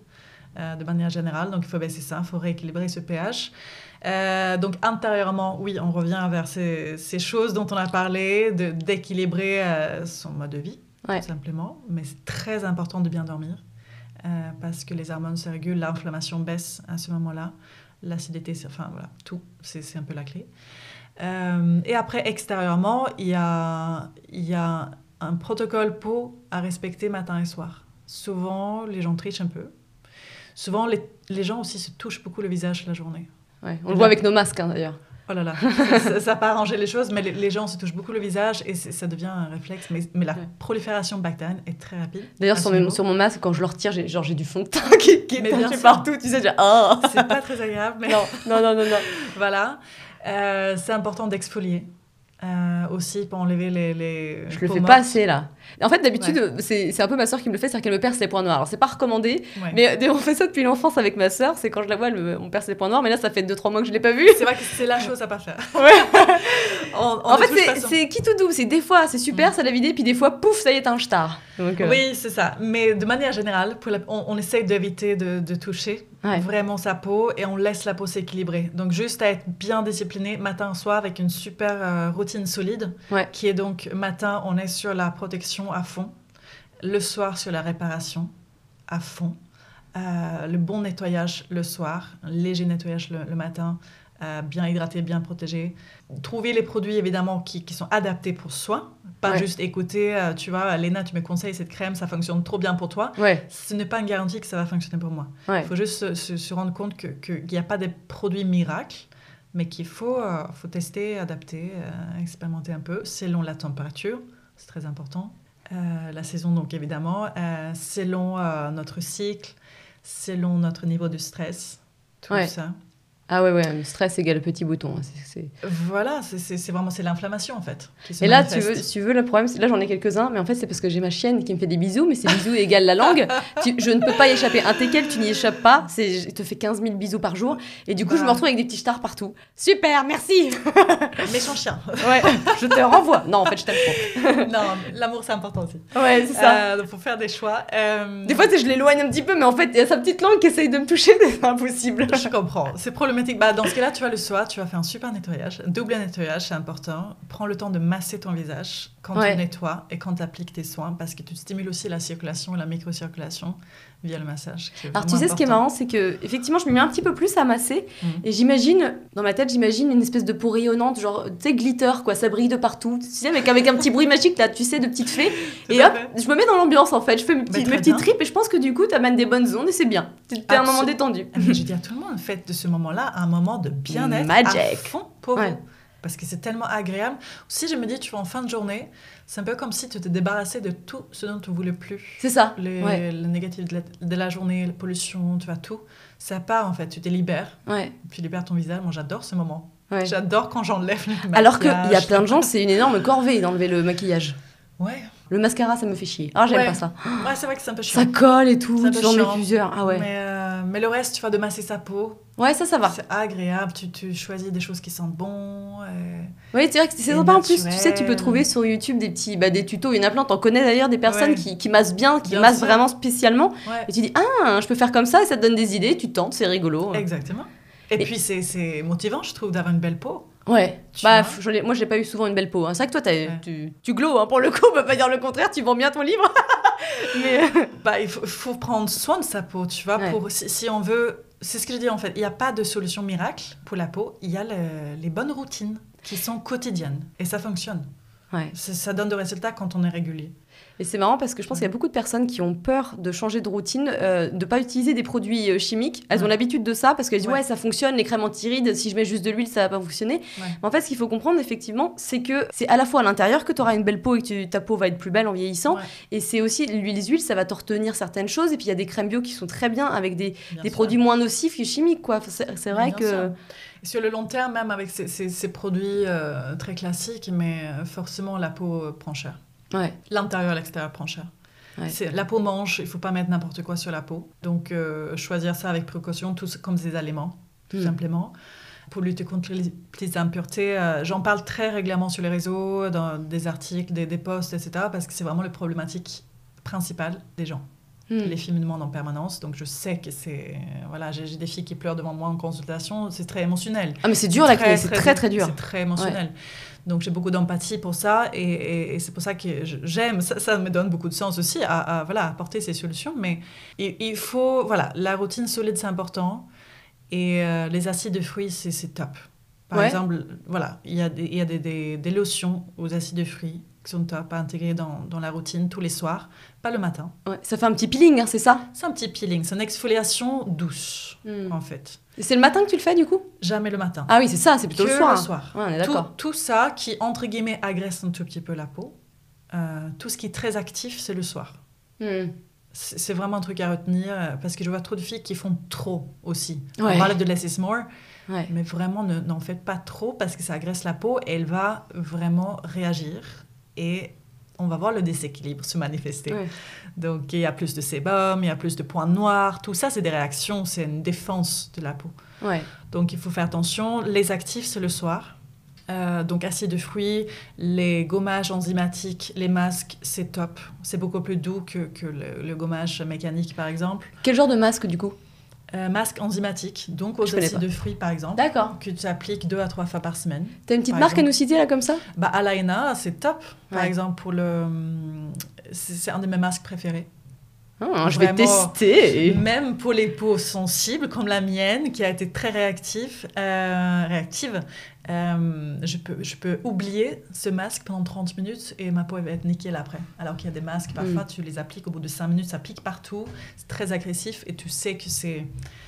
de manière générale, donc il faut baisser ça, il faut rééquilibrer ce pH. donc intérieurement, oui, on revient vers ces, ces choses dont on a parlé, d'équilibrer son mode de vie tout simplement. Mais c'est très important de bien dormir euh, parce que les hormones se régulent, l'inflammation baisse à ce moment-là, l'acidité, enfin voilà, tout, c'est un peu la clé. Euh, et après, extérieurement, il y a, y a un protocole peau à respecter matin et soir. Souvent, les gens trichent un peu. Souvent, les, les gens aussi se touchent beaucoup le visage la journée. on le voit avec nos masques hein, d'ailleurs. Oh là là, ça n'a pas arrangé les choses, mais les, gens se touchent beaucoup le visage et ça devient un réflexe. Mais, mais la prolifération bactérienne est très rapide. D'ailleurs, sur, sur, mon masque, quand je le retire, j'ai, genre, j'ai du fond de teint qui, qui est partout. Tu sais, oh. C'est pas très agréable, mais. Non, non, non, non. non. voilà. Euh, c'est important d'exfolier. Euh, aussi pour enlever les. les je le fais pas assez là. En fait, d'habitude, c'est un peu ma soeur qui me le fait, c'est-à-dire qu'elle me perce les points noirs. Alors, c'est pas recommandé, mais on fait ça depuis l'enfance avec ma soeur. C'est quand je la vois, elle on perce les points noirs, mais là, ça fait 2-3 mois que je l'ai pas vu. C'est vrai que c'est la chose à pas faire. en fait, c'est qui tout doux. C'est des fois, c'est super, mm. ça l'a vidé, puis des fois, pouf, ça y est, un star. Euh, oui, c'est ça. Mais de manière générale, pour on, on, essaye d'éviter de, de toucher vraiment sa peau et on laisse la peau s'équilibrer. Donc juste à être bien discipliné matin soir avec une super euh, routine solide qui est donc matin on est sur la protection à fond, le soir sur la réparation à fond, euh, le bon nettoyage le soir, léger nettoyage le matin, euh, bien hydraté, bien protégé. Trouver les produits évidemment qui, qui sont adaptés pour soi, pas juste écouter, euh, tu vois, Léna, tu me conseilles cette crème, ça fonctionne trop bien pour toi. Ce n'est pas une garantie que ça va fonctionner pour moi. Il faut juste se, rendre compte qu'il n'y a pas des produits miracles, mais qu'il faut, euh, faut tester, adapter, expérimenter un peu selon la température, c'est très important. La saison donc évidemment, selon notre cycle, selon notre niveau de stress, tout ça. Ah ouais, ouais, stress égale petit bouton. hein, c'est- Voilà, c'est- vraiment c'est l'inflammation en fait. qui se Et là, tu veux, tu veux, le problème, là j'en ai quelques-uns, mais en fait c'est parce que j'ai ma chienne qui me fait des bisous, mais ces bisous égale la langue. Tu- je ne peux pas y échapper. Un teckel, tu n'y échappes pas. C'est, je te fais 15 000 bisous par jour. Et du coup, je me retrouve avec des petits stars partout. Super, merci Méchant chien. Ouais, je te renvoie. Non, en fait, je t'aime trop. non, l'amour c'est important aussi. Ouais, c'est ça. Euh, donc faut faire des choix. Euh, Des fois, je l'éloigne un petit peu, mais en fait, il y a sa petite langue qui essaye de me toucher, c'est impossible. Je comprends. C'est problématique. Bah, dans ce cas-là, tu vois, le soir, tu vas faire un super nettoyage. Double nettoyage, c'est important. Prends le temps de masser ton visage quand Ouais. tu nettoies et quand tu appliques tes soins parce que tu stimules aussi la circulation et la microcirculation via le massage. Alors tu sais ce qui est marrant, c'est que effectivement je me mets un petit peu plus à masser Mhm. et j'imagine dans ma tête j'imagine une espèce de peau rayonnante genre tu sais glitter quoi, ça brille de partout, tu sais avec avec un petit bruit magique là, tu sais de petites fées et à hop, fait. je me mets dans l'ambiance en fait, je fais mes, petits, très mes petites tripes et je pense que du coup t'amènes des bonnes ondes et c'est bien. T'es t'es un moment détendu. Mais je dis à tout le monde, faites de ce moment-là un moment de bien-être Magic. à fond pour Ouais. vous. Parce que c'est tellement agréable. Si je me dis, tu vas en fin de journée, c'est un peu comme si tu te débarrassais de tout ce dont tu voulais plus. C'est ça. Les, Ouais. le négatif de la, de la journée, la pollution, tu vois, tout. Ça part en fait, tu te libères. Ouais. Tu libères ton visage. Moi, j'adore ce moment. ouais. J'adore quand j'enlève le maquillage. Alors qu'il y a plein de gens, c'est une énorme corvée d'enlever le maquillage. Ouais, Le mascara, ça me fait chier. Ah, j'aime Ouais. pas ça. ouais c'est vrai que c'est un peu chiant. Ça colle et tout, tu en mets plusieurs. Ah ouais. mais, euh, mais le reste, tu vas de masser sa peau. Ouais, ça, ça va. C'est agréable. Tu, tu choisis des choses qui sentent bon. euh, Oui, c'est vrai que c'est sympa en plus. Tu sais, tu peux trouver sur YouTube des petits bah, des tutos. Il y en a plein. T'en connais d'ailleurs des personnes Ouais. qui, qui massent bien, qui Bien massent vraiment spécialement. Ouais, Et tu dis, ah, je peux faire comme ça et ça te donne des idées. Tu tentes, c'est rigolo. exactement. Et, Et- puis, c'est- c'est motivant, je trouve, d'avoir une belle peau. Ouais. Tu Bah, je moi, j'ai pas eu souvent une belle peau. hein. C'est vrai que toi, Ouais. tu, tu hein, pour le coup, on peut pas dire le contraire. Tu vends bien ton livre. Mais euh, Bah, il faut, faut prendre soin de sa peau, tu vois. Ouais. Pour, si, si on veut... C'est ce que je dis, en fait. Il n'y a pas de solution miracle pour la peau. Il y a le- les bonnes routines qui sont quotidiennes. Et ça fonctionne. ouais. Ça donne des résultats quand on est régulier. Et c'est marrant parce que je pense qu'il y a beaucoup de personnes qui ont peur de changer de routine, euh, de pas utiliser des produits euh, chimiques. Elles ont l'habitude de ça parce qu'elles disent ouais. Ouais. ça fonctionne les crèmes anti-rides. Si je mets juste de l'huile ça va pas fonctionner. Ouais. Mais en fait ce qu'il faut comprendre effectivement c'est que c'est à la fois à l'intérieur que tu auras une belle peau et que ta peau va être plus belle en vieillissant. Ouais, Et c'est aussi l'huile les huiles ça va te retenir certaines choses. Et puis il y a des crèmes bio qui sont très bien avec des, bien des sûr. produits moins nocifs que chimiques quoi. C'est vrai Bien que sûr. Sur le long terme, même avec ces, ces- ces produits euh, très classiques, mais euh, forcément, la peau prend cher. Ouais. L'intérieur et l'extérieur prend cher. Ouais. La peau mange, il faut pas mettre n'importe quoi sur la peau. Donc, euh, choisir ça avec précaution, tout comme des aliments, tout Mm. simplement. Pour lutter contre les impuretés, euh, j'en parle très régulièrement sur les réseaux, dans des articles, des, des posts, etc., parce que c'est vraiment la problématique principale des gens. Hmm. Les filles me demandent en permanence, donc je sais que c'est... Voilà, j'ai des filles qui pleurent devant moi en consultation, c'est très émotionnel. Ah mais c'est dur l'acné, c'est très très dur. C'est très émotionnel. Donc j'ai beaucoup d'empathie pour ça et, et- et c'est pour ça que j'aime, ça, ça me donne beaucoup de sens aussi à, à, voilà, apporter ces solutions. Mais il, il faut, voilà, la routine solide c'est important et euh, les acides de fruits c'est top. Par Ouais. exemple, voilà, il y a, des, il y a des, des- des lotions aux acides de fruits sont top à intégrer dans, dans la routine tous les soirs, pas le matin. Ouais. Ça fait un petit peeling hein, c'est ça? C'est un petit peeling, c'est une exfoliation douce Hmm. en fait. Et C'est le matin que tu le fais du coup? Jamais le matin. Ah oui c'est ça, c'est plutôt que le soir. hein. soir. Ouais, on est tout, d'accord. tout ça qui, entre guillemets, agresse un tout petit peu la peau, euh, tout ce qui est très actif, c'est le soir. Hmm. C'est vraiment un truc à retenir euh, parce que je vois trop de filles qui font trop aussi. Ouais. On parle de less is more, mais vraiment ne- n'en faites pas trop parce que ça agresse la peau et elle va vraiment réagir et on va voir le déséquilibre se manifester. Donc il y a plus de sébum, il y a plus de points noirs, tout ça c'est des réactions, c'est une défense de la peau. Donc il faut faire attention. Les actifs, c'est le soir. Euh, donc acides de fruits, les gommages enzymatiques, les masques, c'est top. C'est beaucoup plus doux que, que le, le gommage mécanique, par exemple. Quel genre de masque du coup? Euh, masque enzymatique, donc aux acides de fruits, par exemple, D'accord. que tu appliques deux à trois fois par semaine. T'as une petite marque à nous citer là comme ça? Bah, Alaina, c'est top. Par exemple, pour le... C'est un de mes masques préférés. Ah, Je vais tester. Même pour les peaux sensibles comme la mienne, qui a été très réactive, euh, réactive euh, je, peux, je peux oublier ce masque pendant 30 minutes et ma peau va être nickel après. Alors qu'il y a des masques, parfois, tu les appliques au bout de 5 minutes, ça pique partout, c'est très agressif et tu sais que c'est...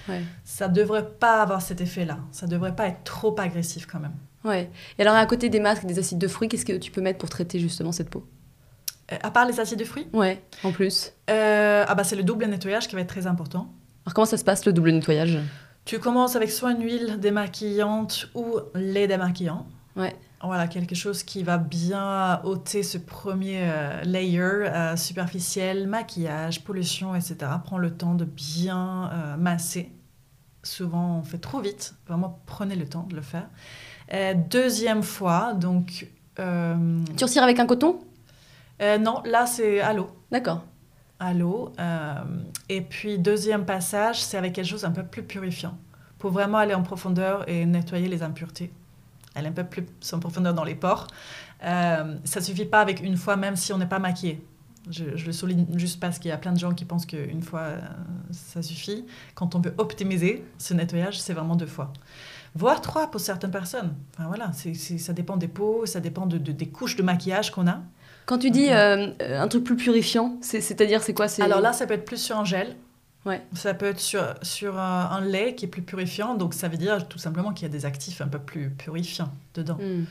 Ouais. Ça devrait pas avoir cet effet-là. Ça devrait pas être trop agressif quand même. Ouais. Et alors à côté des masques et des acides de fruits, qu'est-ce que tu peux mettre pour traiter justement cette peau? À part les acides de fruits, Ouais, en plus. euh, ah bah c'est le double nettoyage qui va être très important. Alors comment ça se passe le double nettoyage? Tu commences avec soit une huile démaquillante ou lait démaquillant. Ouais. Voilà, quelque chose qui va bien ôter ce premier euh, layer euh, superficiel, maquillage, pollution, etc. Prends le temps de bien euh, masser. Souvent, on fait trop vite. Vraiment, prenez le temps de le faire. Euh, deuxième fois, donc... euh, Tu retires avec un coton? Euh, non, là, c'est à l'eau. D'accord. à l'eau. euh, et puis, deuxième passage, c'est avec quelque chose un peu plus purifiant. Pour vraiment aller en profondeur et nettoyer les impuretés. Aller un peu plus en profondeur dans les pores. Euh, ça suffit pas avec une fois, même si on n'est pas maquillé. Je, je le souligne juste parce qu'il y a plein de gens qui pensent qu'une fois, euh, ça suffit. Quand on veut optimiser ce nettoyage, c'est vraiment deux fois. Voire trois pour certaines personnes. Enfin, voilà, ça dépend des peaux, ça dépend de, de- des couches de maquillage qu'on a. Quand tu dis euh, euh, un truc plus purifiant, c'est- c'est-à-dire c'est quoi. Alors là, ça peut être plus sur un gel. Ouais. Ça peut être sur, sur un, un lait qui est plus purifiant. Donc, ça veut dire tout simplement qu'il y a des actifs un peu plus purifiants dedans. Hmm.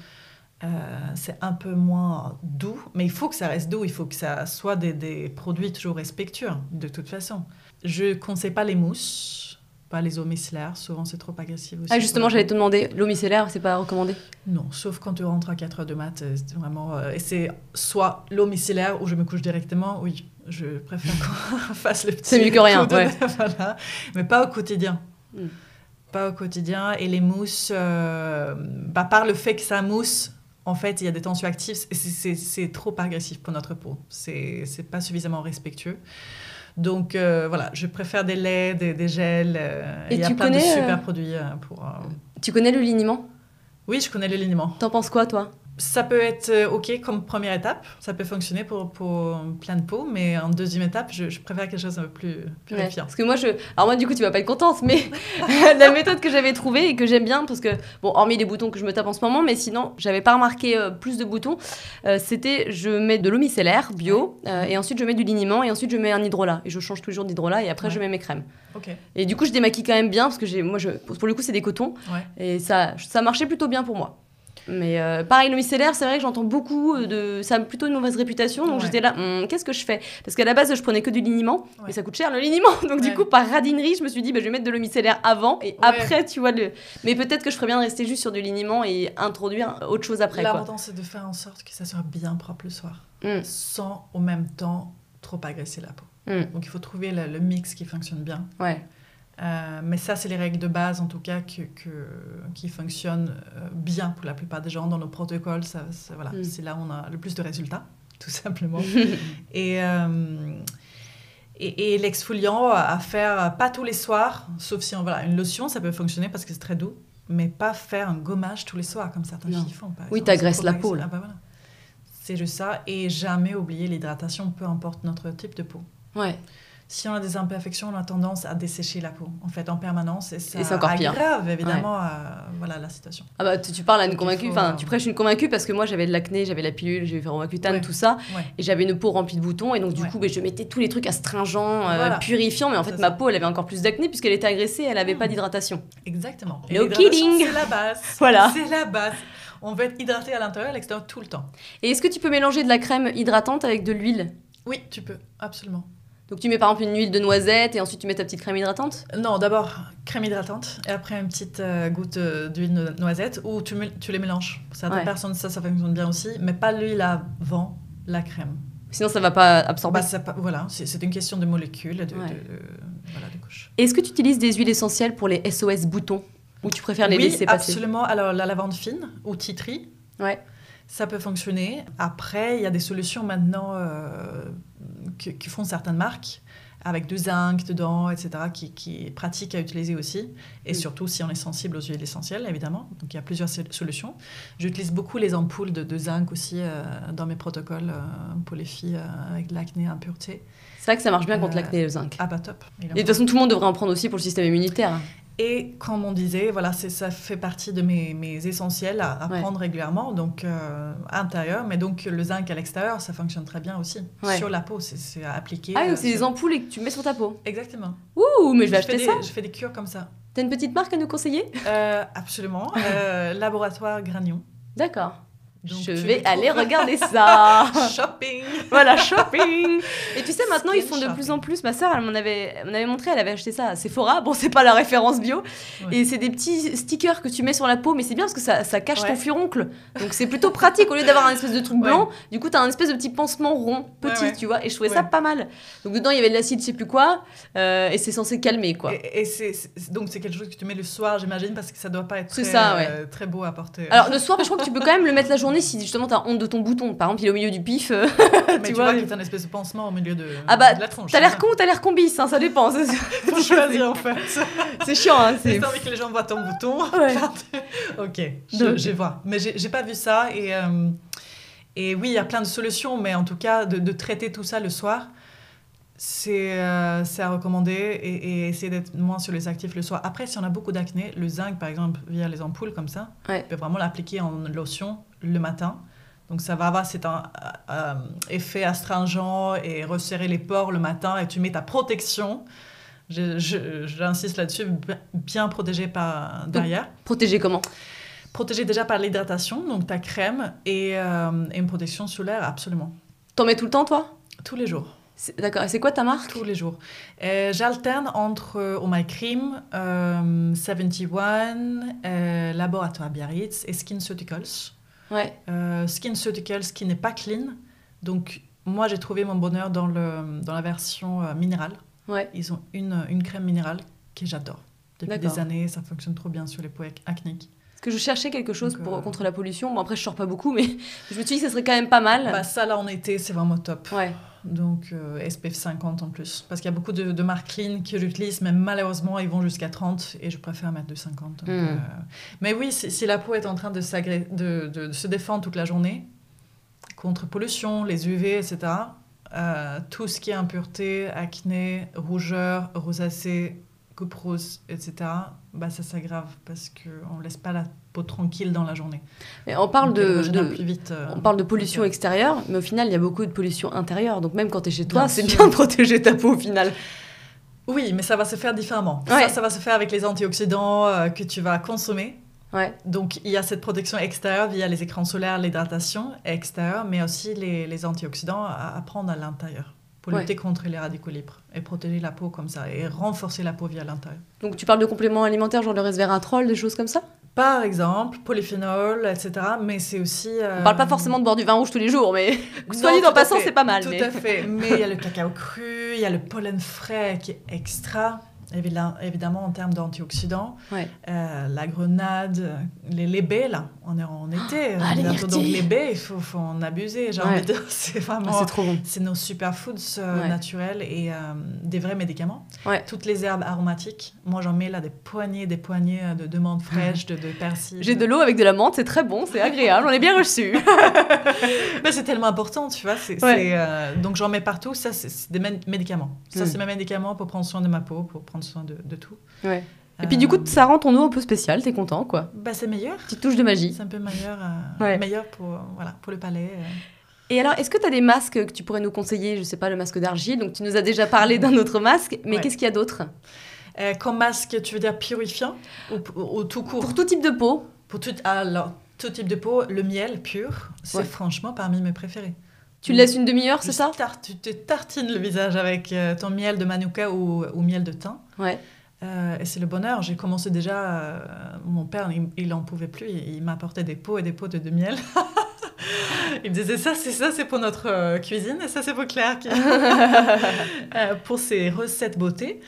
Euh, c'est un peu moins doux, mais il faut que ça reste doux. Il faut que ça soit des, des produits toujours respectueux, de toute façon. Je ne conseille pas les mousses, pas les eaux micellaires. Souvent, c'est trop agressif aussi. Ah justement, j'allais te demander, l'eau micellaire, c'est pas recommandé? Non, sauf quand tu rentres à 4 heures de mat, euh, c'est vraiment. euh, et c'est soit l'eau micellaire où je me couche directement, oui, je préfère qu'on fasse le petit. C'est mieux que rien, coup de- ouais. voilà. Mais pas au quotidien. Mm. Pas au quotidien. Et les mousses, euh, bah, par le fait que ça mousse, en fait, il y a des tensions actives, c'est- trop agressif pour notre peau. C'est c'est pas suffisamment respectueux. Donc euh, voilà, je préfère des laits, des, des gels. euh, Et il y a plein de euh, super produits pour. Tu connais le liniment? Oui, je connais le liniment. T'en penses quoi toi? Ça peut être euh, OK comme première étape. Ça peut fonctionner pour, pour plein de peaux, mais en deuxième étape, je, je préfère quelque chose un peu plus Ouais. purifiant. Parce que moi, je. Alors, moi, du coup, tu vas pas être contente, mais la méthode que j'avais trouvée et que j'aime bien, parce que, bon, hormis les boutons que je me tape en ce moment, mais sinon, j'avais pas remarqué euh, plus de boutons, euh, c'était je mets de l'eau micellaire bio, euh, et ensuite je mets du liniment, et ensuite je mets un hydrolat. Et je change toujours d'hydrolat, et après Ouais. je mets mes crèmes. OK. Et du coup, je démaquille quand même bien, parce que j'ai, moi, je, pour le coup, c'est des cotons, Ouais. et ça, ça marchait plutôt bien pour moi. Mais euh, pareil, l'eau micellaire, c'est vrai que j'entends beaucoup de. Ça a plutôt une mauvaise réputation, donc Ouais. j'étais là, Hum, qu'est-ce que je fais? Parce qu'à la base, je prenais que du liniment, Ouais. mais ça coûte cher le liniment. Donc, du coup, par radinerie, je me suis dit, bah, je vais mettre de l'eau micellaire avant, et après, tu vois, le. Mais peut-être que je ferais bien de rester juste sur du liniment et introduire autre chose après. L'important, c'est de faire en sorte que ça soit bien propre le soir, Mm. sans en même temps trop agresser la peau. Mm. Donc, il faut trouver le, le mix qui fonctionne bien. Ouais. Euh, mais ça, c'est les règles de base, en tout cas, que, que- qui fonctionnent euh, bien pour la plupart des gens dans nos protocoles. Ça, ça- voilà, Mm. C'est là où on a le plus de résultats, tout simplement. et euh, et, et l'exfoliant à faire, pas tous les soirs, sauf si on, voilà, une lotion, ça peut fonctionner parce que c'est très doux, mais pas faire un gommage tous les soirs, comme certaines Non. filles font. par Oui, t'agresses la peau, là. Ah bah voilà. C'est juste ça. Et jamais oublier l'hydratation, peu importe notre type de peau. Ouais. Si on a des imperfections, on a tendance à dessécher la peau, en fait, en permanence. Et ça Et c'est encore pire. aggrave, évidemment, euh, voilà, la situation. Ah bah, tu, tu parles à une convaincue, enfin, euh, tu prêches une convaincue parce que moi, j'avais de l'acné, j'avais la pilule, j'ai eu ferromacutane, Ouais. tout ça. Ouais. Et j'avais une peau remplie de boutons, et donc du coup, ben, je mettais tous les trucs astringents, euh, Voilà. purifiants, mais en fait, ma peau, elle avait encore plus d'acné puisqu'elle était agressée, elle avait Mm. pas d'hydratation. Exactement. No kidding. C'est la base. Voilà. C'est la base. On veut être hydraté à l'intérieur et à l'extérieur tout le temps. Et est-ce que tu peux mélanger de la crème hydratante avec de l'huile? Oui, tu peux, absolument. Donc tu mets par exemple une huile de noisette et ensuite tu mets ta petite crème hydratante? Non, d'abord crème hydratante et après une petite euh, goutte euh, d'huile no- noisette ou tu, les mélanges. Certaines Ouais. personnes, ça, ça fonctionne bien aussi, mais pas l'huile avant la crème. Sinon ça va pas absorber? Bah, ça voilà, c'est une question de molécules, de, de- de- voilà, de couches. Est-ce que tu utilises des huiles essentielles pour les SOS boutons? Ou tu préfères les oui, laisser passer? absolument. Alors, la lavande fine ou titri, Ouais. ça peut fonctionner. Après, il y a des solutions maintenant euh, que, que font certaines marques avec du zinc dedans, etc., qui, qui est pratique à utiliser aussi. Et surtout si on est sensible aux huiles essentielles, évidemment. Donc, il y a plusieurs sol- solutions. J'utilise beaucoup les ampoules de, de zinc aussi euh, dans mes protocoles euh, pour les filles euh, avec de l'acné, impureté. C'est vrai que ça marche bien contre l'acné et le zinc. Ah bah top. Et de toute façon, tout le monde devrait en prendre aussi pour le système immunitaire. Et comme on disait, voilà, ça fait partie de mes, mes essentiels à, à Ouais. prendre régulièrement, donc euh, à l'intérieur, mais donc le zinc à l'extérieur, ça fonctionne très bien aussi. Ouais. Sur la peau, c'est- appliquer. Ah oui, euh, c'est des ampoules et que tu mets sur ta peau. Exactement. Ouh, mais je vais fais acheter des, ça. Je fais des cures comme ça. T'as une petite marque à nous conseiller? Euh, absolument. Euh, laboratoire Granion. D'accord. Donc, je vais aller regarder ça. Shopping voilà, shopping. Et tu sais, maintenant, ils font de plus en plus. Ma sœur, elle m'en avait, montré, elle avait acheté ça à Sephora. Bon, c'est pas la référence bio. Ouais. Et c'est des petits stickers que tu mets sur la peau, mais c'est bien parce que ça, ça cache Ouais. ton furoncle. Donc c'est plutôt pratique. Au lieu d'avoir un espèce de truc Ouais. blanc, du coup, t'as un espèce de petit pansement rond, petit, tu vois. Et je trouvais ça pas mal. Donc dedans, il y avait de l'acide, je sais plus quoi. euh, et c'est censé calmer, quoi. Et, et c'est, donc c'est quelque chose que tu mets le soir, j'imagine, parce que ça doit pas être C'est très, ça, euh, très beau à porter. Alors le soir, je crois que tu peux quand même le mettre la journée si justement t'as honte de ton bouton. Par exemple, il est au milieu du pif. euh, mais tu tu, vois, vois, qu'il y a un espèce de pansement au milieu de, Ah bah, de la tronche. T'as l'air con, ou t'as l'air combis, hein, ça dépend. C'est- Faut choisir en fait. C'est chiant, hein, c'est. envie que les gens voient ton bouton, Ouais. ok, je, vois. Mais j'ai, j'ai pas vu ça et, euh, et oui, il y a plein de solutions, mais en tout cas, de, de traiter tout ça le soir, c'est, euh, à recommander et, et essayer d'être moins sur les actifs le soir. Après, si on a beaucoup d'acné, le zinc, par exemple, via les ampoules comme ça, Ouais. on peut vraiment l'appliquer en lotion le matin. Donc ça va avoir cet un, euh, effet astringent et resserrer les pores le matin et tu mets ta protection. Je- je- J'insiste là-dessus, bi- bien protégé par derrière. Protégé comment? Protégé déjà par l'hydratation, donc ta crème et, euh, et une protection solaire, absolument. T'en mets tout le temps, toi? Tous les jours. D'accord. Et c'est quoi ta marque? Tous les jours. Euh, J'alterne entre euh, Oh My Cream, euh, 71, euh, Laboratoire Biarritz et SkinCeuticals. Ouais. SkinCeuticals qui n'est pas clean. Donc, moi, j'ai trouvé mon bonheur dans, le, dans la version minérale. Ouais. Ils ont une, une crème minérale que j'adore. Depuis des années, ça fonctionne trop bien sur les peaux ac- acniques. Parce que je cherchais quelque chose Donc, pour, contre la pollution. Bon, après, je sors pas beaucoup, mais je me suis dit que ça serait quand même pas mal. Bah, ça, là, en été, c'est vraiment top. ouais. Donc, euh, SPF 50 en plus. Parce qu'il y a beaucoup de, de marques clean que j'utilise, mais malheureusement, ils vont jusqu'à 30 et je préfère mettre de 50. Donc, Mm. euh, Mais oui, si, si la peau est en train de, de, de- de se défendre toute la journée contre pollution, les UV, etc., euh, tout ce qui est impureté, acné, rougeur, rosacée, coupe rose, etc., bah, ça s'aggrave parce qu'on ne laisse pas la peau tranquille dans la journée. Et on parle Donc, de, régénère de- plus vite. euh, on parle de pollution extérieure, mais au final, il y a beaucoup de pollution intérieure. Donc même quand t'es chez toi, c'est bien de protéger ta peau au final. Oui, mais ça va se faire différemment. Ouais. Ça, ça va se faire avec les antioxydants euh, que tu vas consommer. Ouais. Donc, il y a cette protection extérieure via les écrans solaires, l'hydratation extérieure, mais aussi les, les antioxydants à, à prendre à l'intérieur pour Ouais. lutter contre les radicaux libres et protéger la peau comme ça et renforcer la peau via l'intérieur. Donc tu parles de compléments alimentaires, genre le resveratrol, des choses comme ça? Par exemple, polyphénol, etc. Mais c'est aussi. euh, On parle pas forcément de boire du vin rouge tous les jours, mais soit dit en passant, c'est pas mal. Tout mais... à fait. Mais il y a le cacao cru, il y a le pollen frais qui est extra. Évidemment, en termes d'antioxydants, Ouais. Euh, la grenade, les, les baies, là, on est en été. Ah, les bientôt. donc les baies, il faut, faut en abuser. J'ai Ouais. envie de dire, c'est Ah, vraiment... c'est trop bon. c'est nos superfoods euh, Ouais. naturels et euh, des vrais médicaments. Toutes les herbes aromatiques, moi j'en mets là des poignées, des poignées de, de menthe fraîche, de, de persil. J'ai de l'eau avec de la menthe, c'est très bon, c'est agréable, on est bien reçu. Mais c'est tellement important, tu vois. c'est- c'est, donc j'en mets partout. Ça, c'est c'est des mé- médicaments. Ça, Mm. c'est mes médicaments pour prendre soin de ma peau, pour prendre soin de, de tout. Ouais. Et puis du coup, Euh, ça rend ton eau un peu spéciale, t'es content quoi. bah, c'est meilleur. Petite touche de magie. C'est un peu meilleur, euh, Ouais. meilleur pour, voilà, pour le palais. euh. Et alors, est-ce que tu as des masques que tu pourrais nous conseiller? Je sais pas, le masque d'argile, donc tu nous as déjà parlé d'un autre masque, mais Ouais. qu'est-ce qu'il y a d'autre? Euh, comme masque, tu veux dire purifiant ou, ou- ou tout court? Pour tout type de peau Pour tout, alors, tout type de peau, le miel pur, c'est Ouais. franchement parmi mes préférés. Tu le laisses une demi-heure, c'est ça tarte- Tu te tartines le visage avec euh, ton miel de manuka ou, ou miel de thym. Ouais. Euh, et c'est le bonheur. J'ai commencé déjà. euh, mon père, il, il en pouvait plus. Il, il m'apportait des pots et des pots de, de miel. il me disait ça, c'est ça, c'est pour notre euh, cuisine et ça, c'est pour Claire qui- pour ses recettes beauté.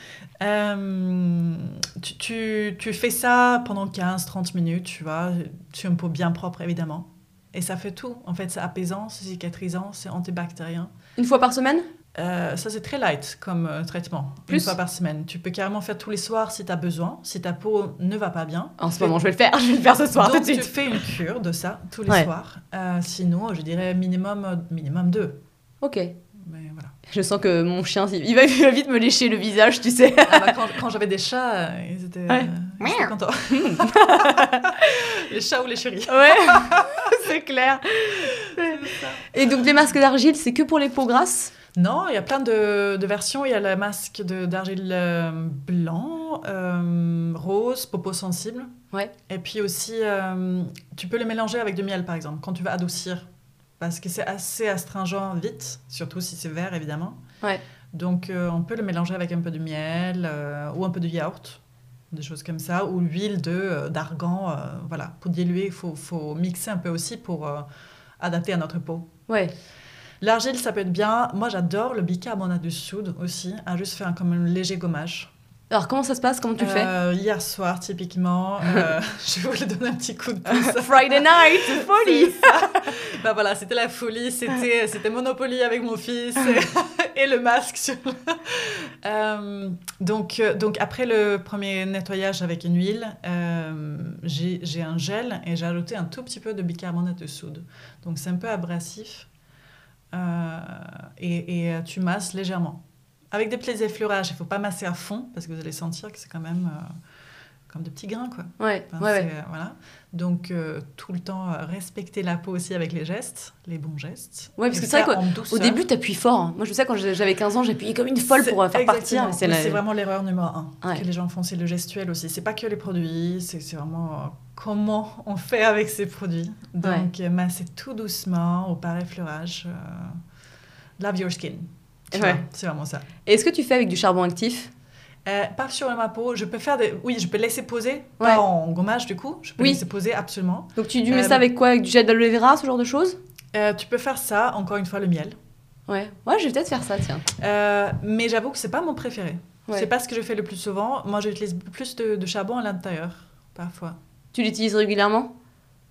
Tu, tu, tu fais ça pendant 15-30 minutes, tu vois, sur une peau bien propre évidemment. Et ça fait tout. En fait, c'est apaisant, c'est cicatrisant, c'est antibactérien. Une fois par semaine? Euh, ça, c'est très light comme euh, traitement. Plus? Une fois par semaine. Tu peux carrément faire tous les soirs si tu as besoin, si ta peau ne va pas bien. En ce moment, je vais le faire, je vais le faire ce soir Donc, tout de tu fais une cure de ça tous les Ouais. soirs. Euh, sinon, je dirais minimum, minimum deux. Ok. Mais voilà. Je sens que mon chien, il va, vite me lécher le visage, tu sais. Ah bah, quand quand j'avais des chats, ils étaient, Ouais. Contents. les chats ou les chéris. Ouais, c'est clair. Et donc les masques d'argile, c'est que pour les peaux grasses? Non, il y a plein de, de versions. Il y a le masque d'argile euh, blanc, euh, rose, popo sensible. Ouais. Et puis aussi, euh, tu peux le mélanger avec du miel, par exemple, quand tu veux adoucir. Parce que c'est assez astringent vite, surtout si c'est vert, évidemment. Ouais. Donc, euh, on peut le mélanger avec un peu de miel ou un peu de yaourt, des choses comme ça, ou l'huile de, euh, d'argan. euh, voilà, pour diluer, il faut, faut mixer un peu aussi pour euh, adapter à notre peau. Ouais. L'argile, ça peut être bien. Moi, j'adore le bicarbonate de soude aussi, à juste faire comme un léger gommage. Alors, comment ça se passe? Comment tu le fais? Euh, Hier soir, typiquement, euh, je voulais donner un petit coup de pouce. Friday night, folie bah voilà, c'était la folie, c'était, c'était Monopoly avec mon fils et, et le masque. sur- Euh, donc, euh, donc après le premier nettoyage avec une huile, euh, j'ai, j'ai un gel et j'ai ajouté un tout petit peu de bicarbonate de soude. Donc c'est un peu abrasif Euh, et, et, euh, tu masses légèrement. Avec des petits effleurages, il ne faut pas masser à fond parce que vous allez sentir que c'est quand même euh, comme de petits grains quoi. Ouais, Enfin, ouais, ouais. c'est, euh, voilà. Donc, euh, tout le temps, euh, respecter la peau aussi avec les gestes, les bons gestes. Ouais, parce que c'est vrai qu'au- début, t'appuies fort. hein. Moi, je sais, quand j'avais 15 ans, j'appuyais comme une folle pour faire partir. C'est la- vraiment l'erreur numéro un que les gens font, c'est le gestuel aussi. C'est pas que les produits, c'est vraiment comment on fait avec ces produits. Donc, masser tout doucement au par effleurage. love your skin. Ouais. C'est vraiment ça. Et Est-ce que tu fais avec du charbon actif? Euh, pas sur ma peau, je peux faire des... Oui, je peux laisser poser, Ouais. pas en gommage du coup. Je peux Oui. laisser poser absolument. Donc, tu, mets Euh, ça avec quoi? Avec du gel d'aloe vera, ce genre de choses? Euh, tu peux faire ça, encore une fois, le miel. Ouais. Ouais, je vais peut-être faire ça, tiens. Euh, mais j'avoue que c'est pas mon préféré. Ouais. C'est pas ce que je fais le plus souvent. Moi, j'utilise plus de, de charbon à l'intérieur, parfois. Tu l'utilises régulièrement?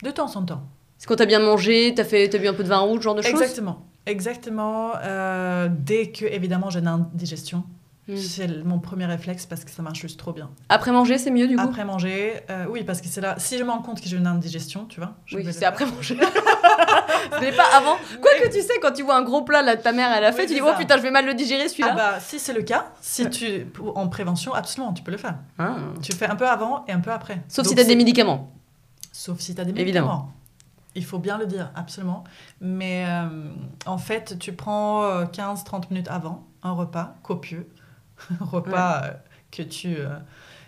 De temps en temps. C'est quand t'as bien mangé, t'as fait, t'as bu un peu de vin rouge, ce genre de choses? Exactement. Exactement. Euh, dès que, évidemment, j'ai une indigestion. Mm. C'est mon premier réflexe parce que ça marche juste trop bien. Après manger, c'est mieux du coup? Après manger, euh, oui, parce que c'est là. Si je me rends compte que j'ai une indigestion, tu vois. je Oui, c'est après manger. Mais pas avant. Quoique tu sais, quand tu vois un gros plat là, ta mère elle a fait, Oui, tu dis oh putain, je vais mal le digérer Ah celui-là. bah, si c'est le cas, si tu en prévention, absolument, tu peux le faire. Ah. Tu fais un peu avant et un peu après. Sauf si Donc, t'as des médicaments. Sauf si tu as des Évidemment. Il faut bien le dire, absolument. Mais euh, en fait, tu prends euh, 15-30 minutes avant un repas copieux, un repas euh, que, tu, euh,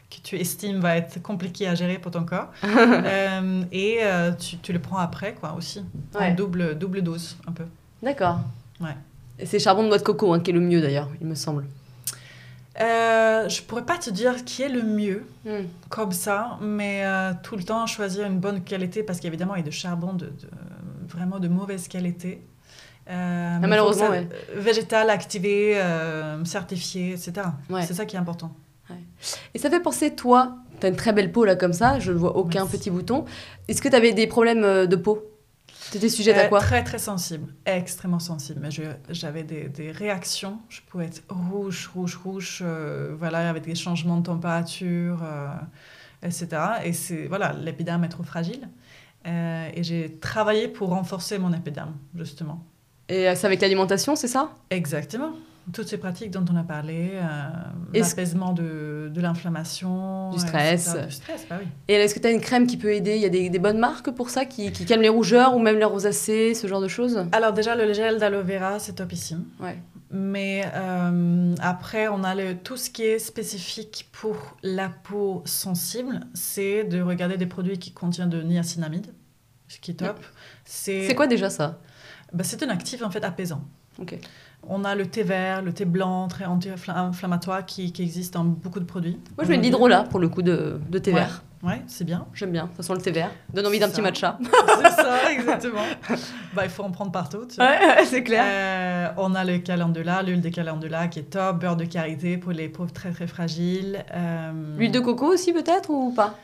que tu estimes va être compliqué à gérer pour ton corps. Euh, et euh, tu, tu le prends après, quoi, aussi. Ouais. En double, double dose, un peu. D'accord. Ouais. Et c'est charbon de noix de coco hein, qui est le mieux d'ailleurs, il me semble. Euh, je pourrais pas te dire qui est le mieux. Hmm. comme ça, mais euh, tout le temps choisir une bonne qualité parce qu'évidemment il y a de charbon de, de- vraiment de mauvaise qualité. Euh, Ah, malheureusement, ouais. Végétal, activé, euh, certifié, etc. Ouais. C'est ça qui est important. Et ça fait penser, toi, t'as une très belle peau là comme ça, je ne vois aucun Merci. petit bouton. Est-ce que t'avais des problèmes euh, de peau? T'étais sujette à Euh, quoi Très très sensible, extrêmement sensible. Mais j'avais des, des réactions, je pouvais être rouge, rouge, rouge, euh, voilà, avec des changements de température, euh, etc. Et c'est voilà, l'épiderme est trop fragile. Euh, et j'ai travaillé pour renforcer mon épiderme, justement. Et c'est avec l'alimentation, c'est ça? Exactement. Toutes ces pratiques dont on a parlé, euh, l'apaisement de, de l'inflammation, Du stress. etc. Du stress, bah oui. Et est-ce que t'as une crème qui peut aider? Il y a des, des bonnes marques pour ça qui, qui calment les rougeurs ou même les rosacées, ce genre de choses? Alors déjà, le gel d'aloe vera, c'est topissime. Ouais. Mais euh, après, on a le, tout ce qui est spécifique pour la peau sensible, c'est de regarder des produits qui contiennent de niacinamide, ce qui est top. C'est C'est quoi déjà ça? Bah, C'est un actif en fait apaisant. Ok. On a le thé vert, le thé blanc, très anti-inflammatoire qui, qui existe dans beaucoup de produits. Moi je mets de l'hydrolat pour le coup de, de thé Ouais. vert. Ouais, c'est bien. J'aime bien, ça sent le thé vert. Donne envie d'un petit matcha. C'est ça, exactement. bah, il faut en prendre partout. Tu vois. Ouais, c'est Euh, on a le calendula, l'huile de calendula qui est top, beurre de karité pour les peaux très très fragiles. Euh, L'huile de coco aussi peut-être ou pas?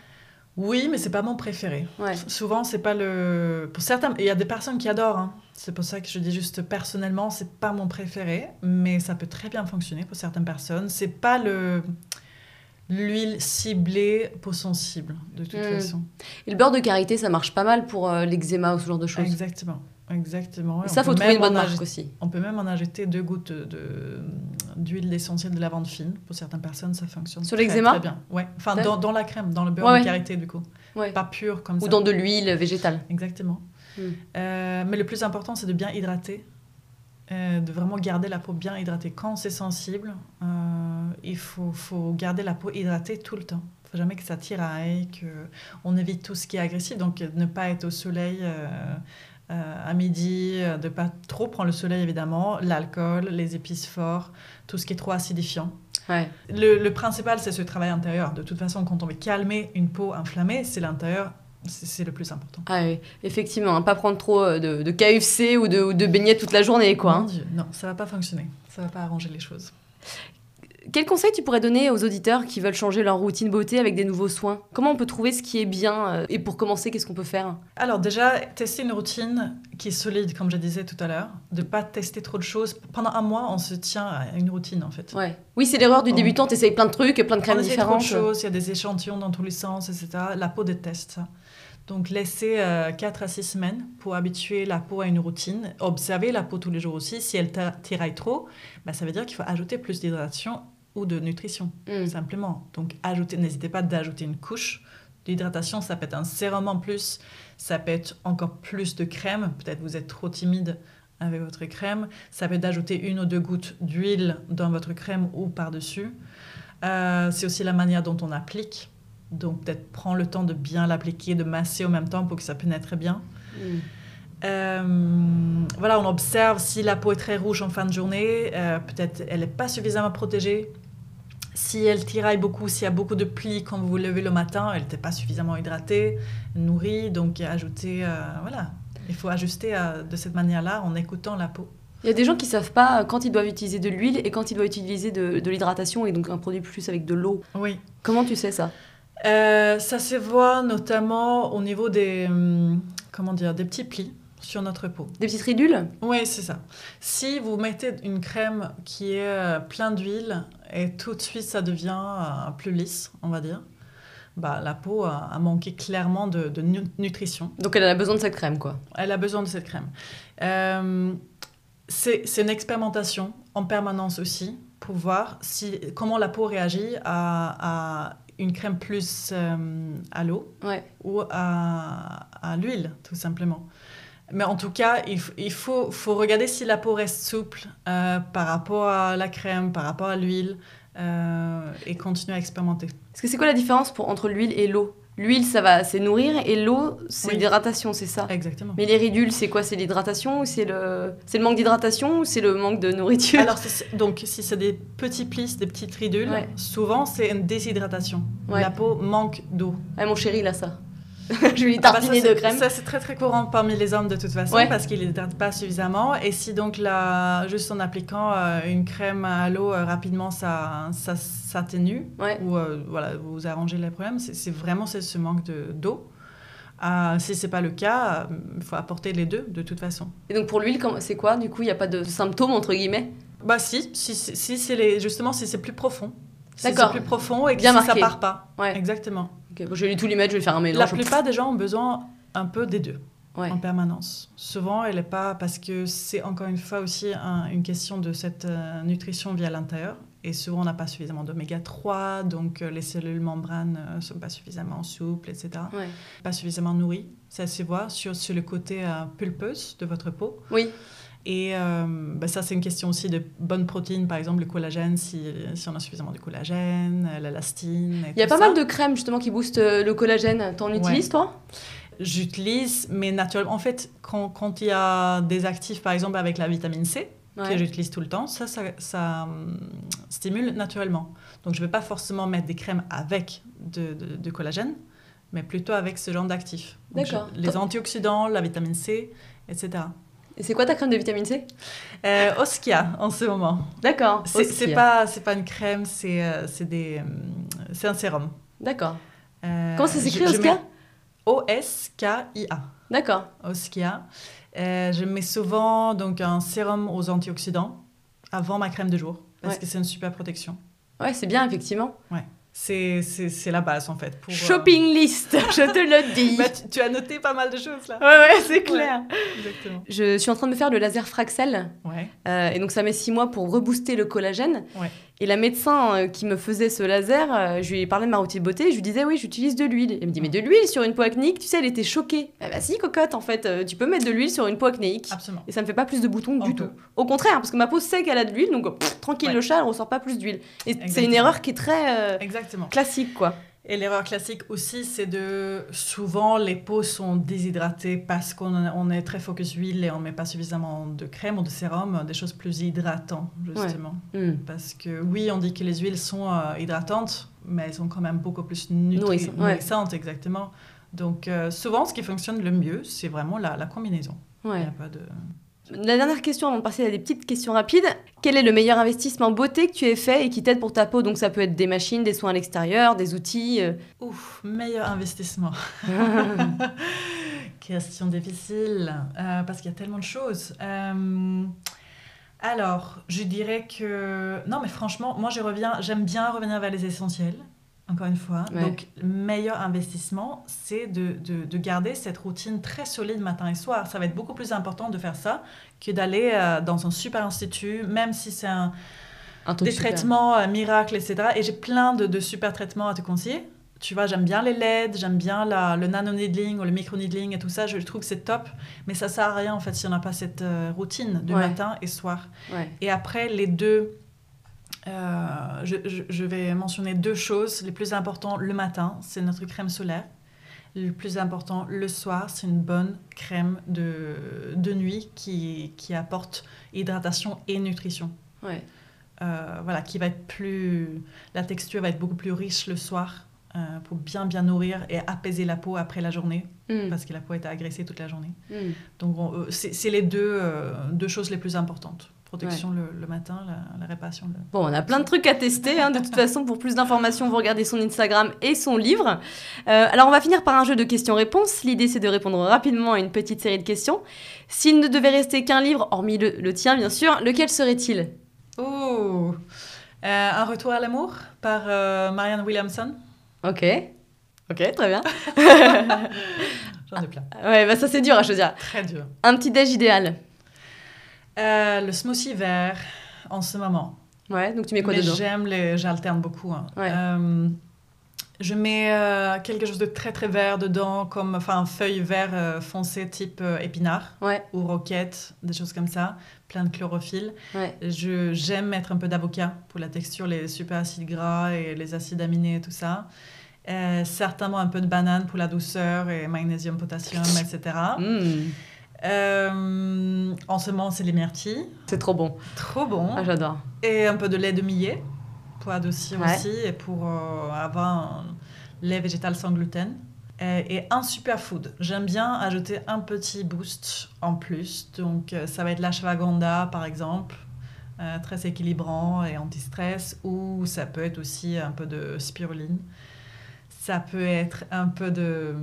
Oui, mais c'est pas mon préféré. Ouais. Souvent, c'est pas le. Pour certains, il y a des personnes qui adorent. hein. C'est pour ça que je dis juste personnellement, c'est pas mon préféré, mais ça peut très bien fonctionner pour certaines personnes. C'est pas le l'huile ciblée peau sensible de toute Mm. façon. Et le beurre de karité, ça marche pas mal pour euh, l'eczéma ou ce genre de choses. Exactement, exactement. Et ça, faut trouver une bonne marque aussi. On peut même en ajouter deux gouttes de- de- d'huile essentielle de lavande fine. Pour certaines personnes, ça fonctionne Sur très, très bien. Ouais. Enfin, dans, dans la crème, dans le beurre Ouais, de karité, du coup. Ouais. Pas pur comme ça. Ou dans de l'huile végétale. Exactement. Mm. Euh, mais le plus important, c'est de bien hydrater euh, de vraiment garder la peau bien hydratée. Quand c'est sensible, euh, il faut, faut garder la peau hydratée tout le temps. Il ne faut jamais que ça tiraille, qu'on évite tout ce qui est agressif. Donc, ne pas être au soleil euh, à midi, de ne pas trop prendre le soleil, évidemment. L'alcool, les épices fortes, tout ce qui est trop acidifiant. Ouais. Le, le principal, c'est ce travail intérieur. De toute façon, quand on veut calmer une peau inflammée, c'est l'intérieur c'est le plus important. Ah oui, effectivement, hein, pas prendre trop euh, de, de KFC ou de, ou de beignets toute la journée, quoi. Mon hein. Dieu, non, ça va pas fonctionner. Ça va pas arranger les choses. Quel conseil tu pourrais donner aux auditeurs qui veulent changer leur routine beauté avec des nouveaux soins? Comment on peut trouver ce qui est bien euh, Et pour commencer, qu'est-ce qu'on peut faire? Alors déjà, tester une routine qui est solide, comme je disais tout à l'heure. De pas tester trop de choses. Pendant un mois, on se tient à une routine, en fait. Ouais. Oui, c'est l'erreur du On- débutant, t'essayes plein de trucs, plein de On crèmes essaie trop de différentes. choses, il y a des échantillons dans tous les sens, etc. La peau déteste ça. Donc, laissez 4 à 6 semaines pour habituer la peau à une routine. Observez la peau tous les jours aussi. Si elle tiraille trop, bah, ça veut dire qu'il faut ajouter plus d'hydratation ou de nutrition, Mm. simplement. Donc, ajoutez, n'hésitez pas d'ajouter une couche d'hydratation. Ça peut être un sérum en plus, ça peut être encore plus de crème. Peut-être vous êtes trop timide avec votre crème. Ça peut être d'ajouter une ou deux gouttes d'huile dans votre crème ou par-dessus. Euh, c'est aussi la manière dont on applique. Donc, peut-être prendre le temps de bien l'appliquer, de masser en même temps pour que ça pénètre bien. Mm. Euh, voilà, on observe si la peau est très rouge en fin de journée, euh, peut-être elle n'est pas suffisamment protégée. Si elle tiraille beaucoup, s'il y a beaucoup de plis quand vous vous levez le matin, elle n'était pas suffisamment hydratée, nourrie, donc ajouter, euh, voilà, il faut ajuster euh, de cette manière-là en écoutant la peau. Il y a des gens qui savent pas quand ils doivent utiliser de l'huile et quand ils doivent utiliser de, de l'hydratation et donc un produit plus avec de l'eau. Oui. Comment tu sais ça? Euh, ça se voit notamment au niveau des, hum, comment dire, des petits plis sur notre peau. Des petites ridules Oui, c'est ça. Si vous mettez une crème qui est euh, plein d'huile et tout de suite ça devient euh, plus lisse, on va dire, bah, la peau a, a manqué clairement de, de nu- nutrition. Donc elle a besoin de cette crème, quoi. Elle a besoin de cette crème. Euh, c'est c'est une expérimentation en permanence aussi pour voir si, comment la peau réagit à, à une crème plus euh, à l'eau Ouais. ou à, à l'huile, tout simplement. Mais en tout cas, il, il faut, faut regarder si la peau reste souple euh, par rapport à la crème, par rapport à l'huile, euh, et continuer à expérimenter. Parce que c'est quoi la différence pour, entre l'huile et l'eau? L'huile, ça va, c'est nourrir et l'eau, c'est Oui. l'hydratation, c'est ça? Exactement. Mais les ridules, c'est quoi? C'est l'hydratation ou c'est le... c'est le manque d'hydratation ou c'est le manque de nourriture? Alors, donc, si c'est des petits plis, des petites ridules, Ouais. souvent c'est une déshydratation. Ouais. La peau manque d'eau. Ah, mon chéri, là, ça. Je lui Ah bah, tartiner ça, c'est- de crème. Ça, c'est très très courant parmi les hommes de toute façon Ouais. parce qu'ils n'hydratent pas suffisamment. Et si donc, là, juste en appliquant euh, une crème à l'eau euh, rapidement, ça, ça s'atténue Ouais. ou euh, voilà, vous arrangez les problèmes, c'est c'est vraiment c'est ce manque de- d'eau. Euh, si ce n'est pas le cas, euh, il faut apporter les deux de toute façon. Et donc pour l'huile, c'est quoi Du coup, il n'y a pas de symptômes, entre guillemets? Bah si, si, si, si c'est les, justement si c'est plus profond. Si c'est plus profond et que Bien si ça part pas. Ouais. Exactement. Bon, je vais lui tout lui mettre, je vais faire un La mélange. plupart des gens ont besoin un peu des deux. Ouais. en permanence. Souvent, elle n'est pas parce que c'est encore une fois aussi un- une question de cette euh, nutrition via l'intérieur. Et souvent, on n'a pas suffisamment d'oméga 3, donc euh, les cellules membranes ne sont pas suffisamment souples, etc. Ouais. Pas suffisamment nourries. Ça se voit sur, sur le côté euh, pulpeuse de votre peau. Oui. Et euh, bah, ça, c'est une question aussi de bonnes protéines, par exemple le collagène, si, si on a suffisamment de collagène, euh, l'élastine. Il y a pas ça. mal de crèmes justement qui boostent euh, le collagène. T'en utilises toi? J'utilise, mais naturellement, en fait, quand, quand il y a des actifs, par exemple avec la vitamine C, Ouais. que j'utilise tout le temps, ça, ça, ça, hum, stimule naturellement. Donc, je ne vais pas forcément mettre des crèmes avec de, de- de collagène, mais plutôt avec ce genre d'actifs. D'accord. Les antioxydants, la vitamine C, etc. Et c'est quoi ta crème de vitamine C? Euh, Oskia, en ce moment. D'accord. C'est Oskia. pas, c'est pas une crème, c'est euh, c'est des, c'est un sérum. D'accord. Euh, Comment ça s'écrit je- je Oskia? mets O-S-K-I-A. D'accord. Oskia. Euh, je mets souvent donc un sérum aux antioxydants avant ma crème de jour parce Ouais. que c'est une super protection. Ouais, c'est bien effectivement. Ouais. C'est la base en fait. Pour, euh, Shopping list, je te le dis. bah, tu, tu as noté pas mal de choses là. Ouais, ouais, c'est clair. Exactement. Je suis en train de me faire le laser Fraxel. Ouais. euh, et donc, ça met six mois pour rebooster le collagène. Ouais. Et la médecin euh, qui me faisait ce laser, euh, je lui ai parlé de ma routine beauté. Je lui disais, oui, j'utilise de l'huile. Elle me dit, mais de l'huile sur une peau acnéique, tu sais, elle était choquée. Ah bah si, cocotte, en fait, euh, tu peux mettre de l'huile sur une peau acnéique. Absolument. Et ça me fait pas plus de boutons On du tout. Au contraire, parce que ma peau sait qu'elle a de l'huile, donc pff, tranquille Ouais. le chat, elle ressort pas plus d'huile. Et c'est une erreur qui est très euh, Exactement. classique, quoi. Et l'erreur classique aussi, c'est de souvent les peaux sont déshydratées parce qu'on on est très focus huile et on met pas suffisamment de crème ou de sérum, des choses plus hydratantes justement. Hmm. Parce que oui, on dit que les huiles sont euh, hydratantes, mais elles sont quand même beaucoup plus nutri- Nourrissantes, ouais. exactement. Donc euh, souvent, ce qui fonctionne le mieux, c'est vraiment la, la combinaison. Il n'y a pas de... La dernière question avant de passer à des petites questions rapides. Quel est le meilleur investissement beauté que tu aies fait et qui t'aide pour ta peau? Donc ça peut être des machines, des soins à l'extérieur, des outils. euh. Ouf, meilleur investissement. Question difficile, euh, parce qu'il y a tellement de choses. Euh, alors, je dirais que... Non, mais franchement, moi, je reviens, j'aime bien revenir vers les essentiels, encore une fois. Ouais. Donc, le meilleur investissement, c'est de, de- de garder cette routine très solide matin et soir. Ça va être beaucoup plus important de faire ça que d'aller euh, dans un super institut, même si c'est un, Un des super. traitements euh, miracles, etc. Et j'ai plein de, de super traitements à te conseiller. Tu vois, j'aime bien les LED, j'aime bien la- le nano-needling ou le micro-needling et tout ça. Je trouve que c'est top. Mais ça sert à rien, en fait, si on n'a pas cette euh, routine de Ouais. matin et soir. Ouais. Et après, les deux... euh, je, vais mentionner deux choses. Les plus importants, le matin, c'est notre crème solaire. Le plus important, le soir, c'est une bonne crème de, de nuit qui, qui apporte hydratation et nutrition. Ouais. Euh, voilà, qui va être plus... La texture va être beaucoup plus riche le soir euh, pour bien bien nourrir et apaiser la peau après la journée, Hmm. parce que la peau est agressée toute la journée. Hmm. Donc on- c'est les deux, deux choses les plus importantes. Protection le, le matin, la, la réparation. le- Bon, on a plein de trucs à tester. hein. De toute façon, pour plus d'informations, vous regardez son Instagram et son livre. Euh, alors, on va finir par un jeu de questions-réponses. L'idée, c'est de répondre rapidement à une petite série de questions. S'il ne devait rester qu'un livre, hormis le, le tien, bien sûr, lequel serait-il? Oh Euh, Un retour à l'amour par euh, Marianne Williamson. Ok. Ok, très bien. J'en ai plein. Ouais, bah ça, c'est dur à choisir. Très dur. Un petit déj idéal. Euh, le smoothie vert en ce moment. Ouais, donc tu mets quoi Mais dedans? j'aime les... J'alterne beaucoup. hein. Ouais. Euh, je mets euh, quelque chose de très très vert dedans, comme enfin feuilles vert foncé type épinard Ouais, ou roquette, des choses comme ça, plein de chlorophylle. ouais. Je j'aime mettre un peu d'avocat pour la texture, les super acides gras et les acides aminés et tout ça. Euh, certainement un peu de banane pour la douceur et magnésium, potassium, etc. Euh, en ce moment, c'est les myrtilles. c'est trop bon. Trop bon. Ah, j'adore. Et un peu de lait de millet pour adoucir Ouais. aussi et pour euh, avoir un lait végétal sans gluten. Et, un superfood. J'aime bien ajouter un petit boost en plus. Donc, euh, ça va être l'ashwagandha, par exemple, euh, très équilibrant et anti-stress. Ou ça peut être aussi un peu de spiruline. Ça peut être un peu de,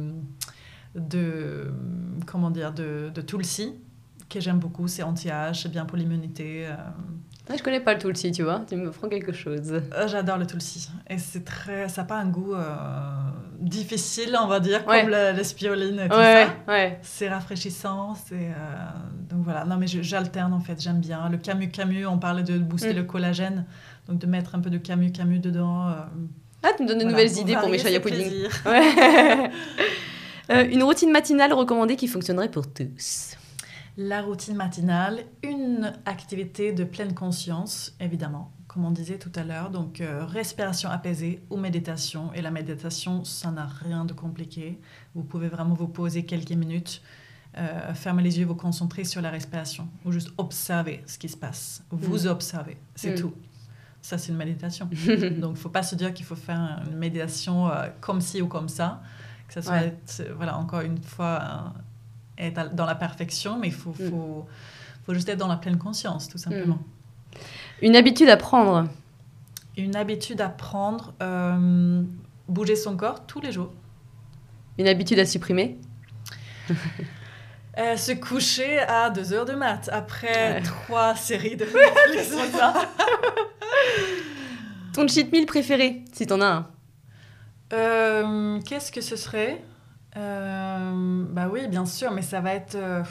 de comment dire, de, de tulsi, que j'aime beaucoup. C'est anti-âge, c'est bien pour l'immunité. euh, Ouais, je connais pas le tulsi, tu vois. Tu me prends quelque chose. euh, J'adore le tulsi. Et c'est très, ça n'a pas un goût euh, difficile, on va dire, Ouais. comme spiruline et tout Ouais, ça. ouais. C'est rafraîchissant. C'est euh, donc voilà. Non mais j'alterne en fait. J'aime bien le camu camu. On parlait de booster Mm. le collagène, donc de mettre un peu de camu camu dedans. euh, Ah, tu me donnes de voilà, nouvelles idées pour mes chaya pudding. Ouais. Euh, une routine matinale recommandée qui fonctionnerait pour tous. La routine matinale, une activité de pleine conscience, évidemment, comme on disait tout à l'heure. Donc, euh, respiration apaisée ou méditation. Et la méditation, ça n'a rien de compliqué. Vous pouvez vraiment vous poser quelques minutes, euh, fermer les yeux, vous concentrer sur la respiration ou juste observer ce qui se passe. Vous observez, c'est Mm. tout. Ça, c'est une méditation. Donc, il ne faut pas se dire qu'il faut faire une méditation euh, comme ci ou comme ça. Que ça soit, Ouais. être, voilà, encore une fois, euh, être dans la perfection, mais il faut, Mm. faut, faut juste être dans la pleine conscience, tout simplement. Une habitude à prendre. Une habitude à prendre, euh, bouger son corps tous les jours. Une habitude à supprimer. Euh, se coucher à 2 heures de mat après Ouais. trois séries de. Ton cheat meal préféré, si t'en as un. Euh, Qu'est-ce que ce serait? Euh, Bah oui, bien sûr, mais ça va être. euh,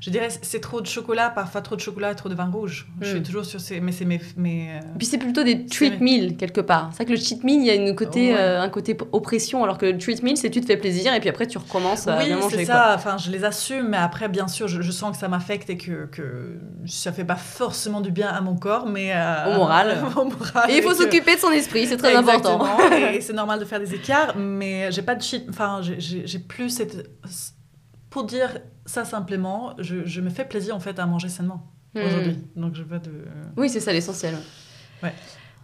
je dirais, c'est trop de chocolat, parfois trop de chocolat et trop de vin rouge. Je suis toujours sur ces. Mais c'est mes. mes euh, Et Puis c'est plutôt des treat meals quelque part. C'est vrai que le cheat meal, il y a une côté, Ouais. euh, un côté oppression, alors que le treat meal, c'est tu te fais plaisir et puis après tu recommences à Oui, bien manger. c'est quoi. ça. Enfin, je les assume, mais après, bien sûr, je, je sens que ça m'affecte et que, que ça fait pas forcément du bien à mon corps, mais euh, Au moral. au moral. Et il faut que- s'occuper de son esprit, c'est très important. Et c'est normal de faire des écarts, mais j'ai pas de cheat. Enfin, j'ai plus cette. Pour dire ça simplement, je, je me fais plaisir en fait à manger sainement Hmm. aujourd'hui. Donc je veux de. Oui, c'est ça l'essentiel. Ouais.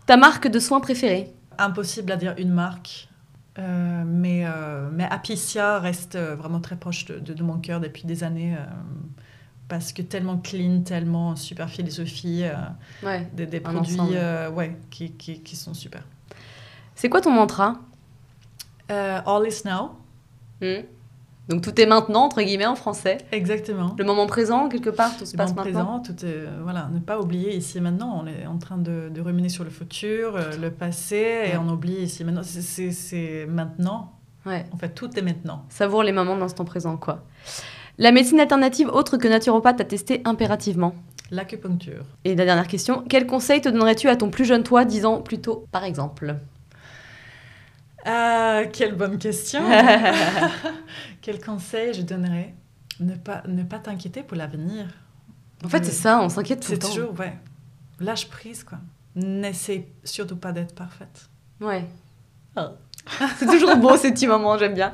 Ta marque de soins préférée? Impossible à dire une marque. euh, mais, euh, mais Apicia reste euh, vraiment très proche de, de- de mon cœur depuis des années. euh, parce que tellement clean, tellement super philosophie, Ouais. des, des produits ouais, qui, qui, qui sont super. C'est quoi ton mantra? All is now, Hmm. Donc tout est maintenant, entre guillemets, en français. exactement. Le moment présent, quelque part, tout se Le passe moment maintenant. présent, tout est, euh, voilà, ne pas oublier ici et maintenant. On est en train de, de ruminer sur le futur, euh, le passé, Ouais. et on oublie ici et maintenant. C'est maintenant. Ouais. En fait, tout est maintenant. Savoure les moments de l'instant présent, quoi. La médecine alternative autre que naturopathe à tester impérativement. L'acupuncture. Et la dernière question, quel conseil te donnerais-tu à ton plus jeune toi, 10 ans plus tôt, par exemple? Ah, quelle bonne question. Quel conseil je donnerais? Ne pas, ne pas t'inquiéter pour l'avenir. En fait, c'est ça, on s'inquiète tout le C'est temps. toujours, ouais. Lâche prise, quoi. N'essaie surtout pas d'être parfaite. Ouais. c'est toujours beau ces petits moments, j'aime bien.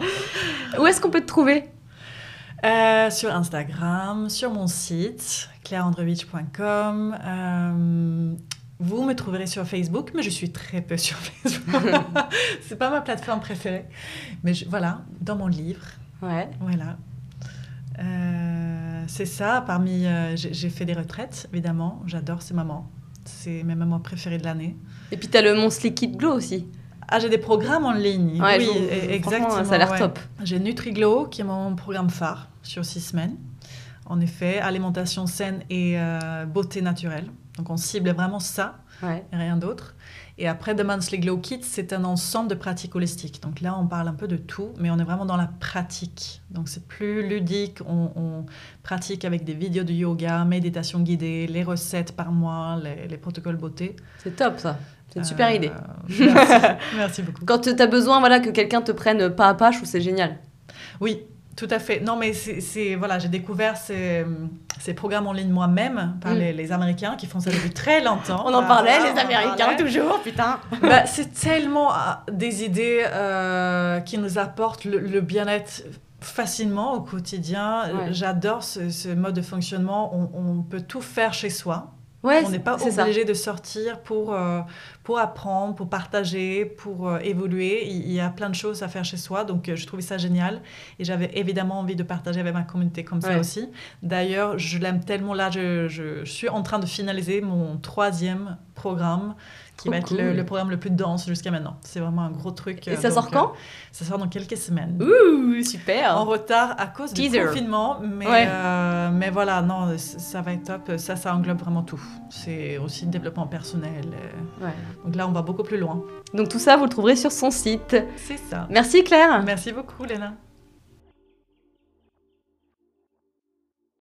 Où est-ce qu'on peut te trouver? Euh, sur Instagram, sur mon site, claireandrevich.com. Euh, vous me trouverez sur Facebook, mais je suis très peu sur Facebook. c'est pas ma plateforme préférée. Mais je- voilà, dans mon livre, Ouais. voilà. Euh, c'est ça. Parmi, euh, j'ai fait des retraites, évidemment. J'adore ces moments. C'est mes moments préférés de l'année. Et puis t'as le Monstre Liquid Glow aussi. Ah, j'ai des programmes en ligne. Ouais, oui, je- e- exactement. Ça a l'air ouais. top. J'ai NutriGlow, qui est mon programme phare sur six semaines. En effet, alimentation saine et euh, beauté naturelle. Donc on cible vraiment ça Ouais. et rien d'autre. Et après, The Monthly Glow Kit, c'est un ensemble de pratiques holistiques. Donc là, on parle un peu de tout, mais on est vraiment dans la pratique. Donc c'est plus ludique. On, on pratique avec des vidéos de yoga, méditation guidée, les recettes par mois, les, les protocoles beauté. C'est top ça. C'est une super Euh, idée. Merci, merci beaucoup. Quand tu as besoin voilà, que quelqu'un te prenne pas à pas, je trouve c'est génial. Oui, tout à fait. Non, mais c'est, voilà, j'ai découvert ces, ces programmes en ligne moi-même par Mm. les, les Américains qui font ça depuis très longtemps. On en parlait, les Américains, parlait. toujours, putain. Bah, c'est tellement ah, des idées euh, qui nous apportent le, le bien-être facilement au quotidien. Ouais. J'adore ce, ce mode de fonctionnement. On, on peut tout faire chez soi. Ouais, on n'est pas ça. obligé de sortir pour, euh, pour apprendre, pour partager, pour euh, évoluer. Il, il y a plein de choses à faire chez soi, donc euh, je trouvais ça génial. Et j'avais évidemment envie de partager avec ma communauté comme ça aussi. D'ailleurs, je l'aime tellement. Là, je, je- je suis en train de finaliser mon troisième programme, qui va être le, le programme le plus dense jusqu'à maintenant. C'est vraiment un gros truc. Et euh, ça donc, sort quand? euh, Ça sort dans quelques semaines. Ouh, super. En retard à cause Teaser. du confinement, mais, Ouais. euh, mais voilà, non, ça va être top. Ça, ça englobe vraiment tout. C'est aussi le développement personnel. Ouais. Donc là, on va beaucoup plus loin. Donc tout ça, vous le trouverez sur son site. C'est ça. Merci Claire. Merci beaucoup, Léna.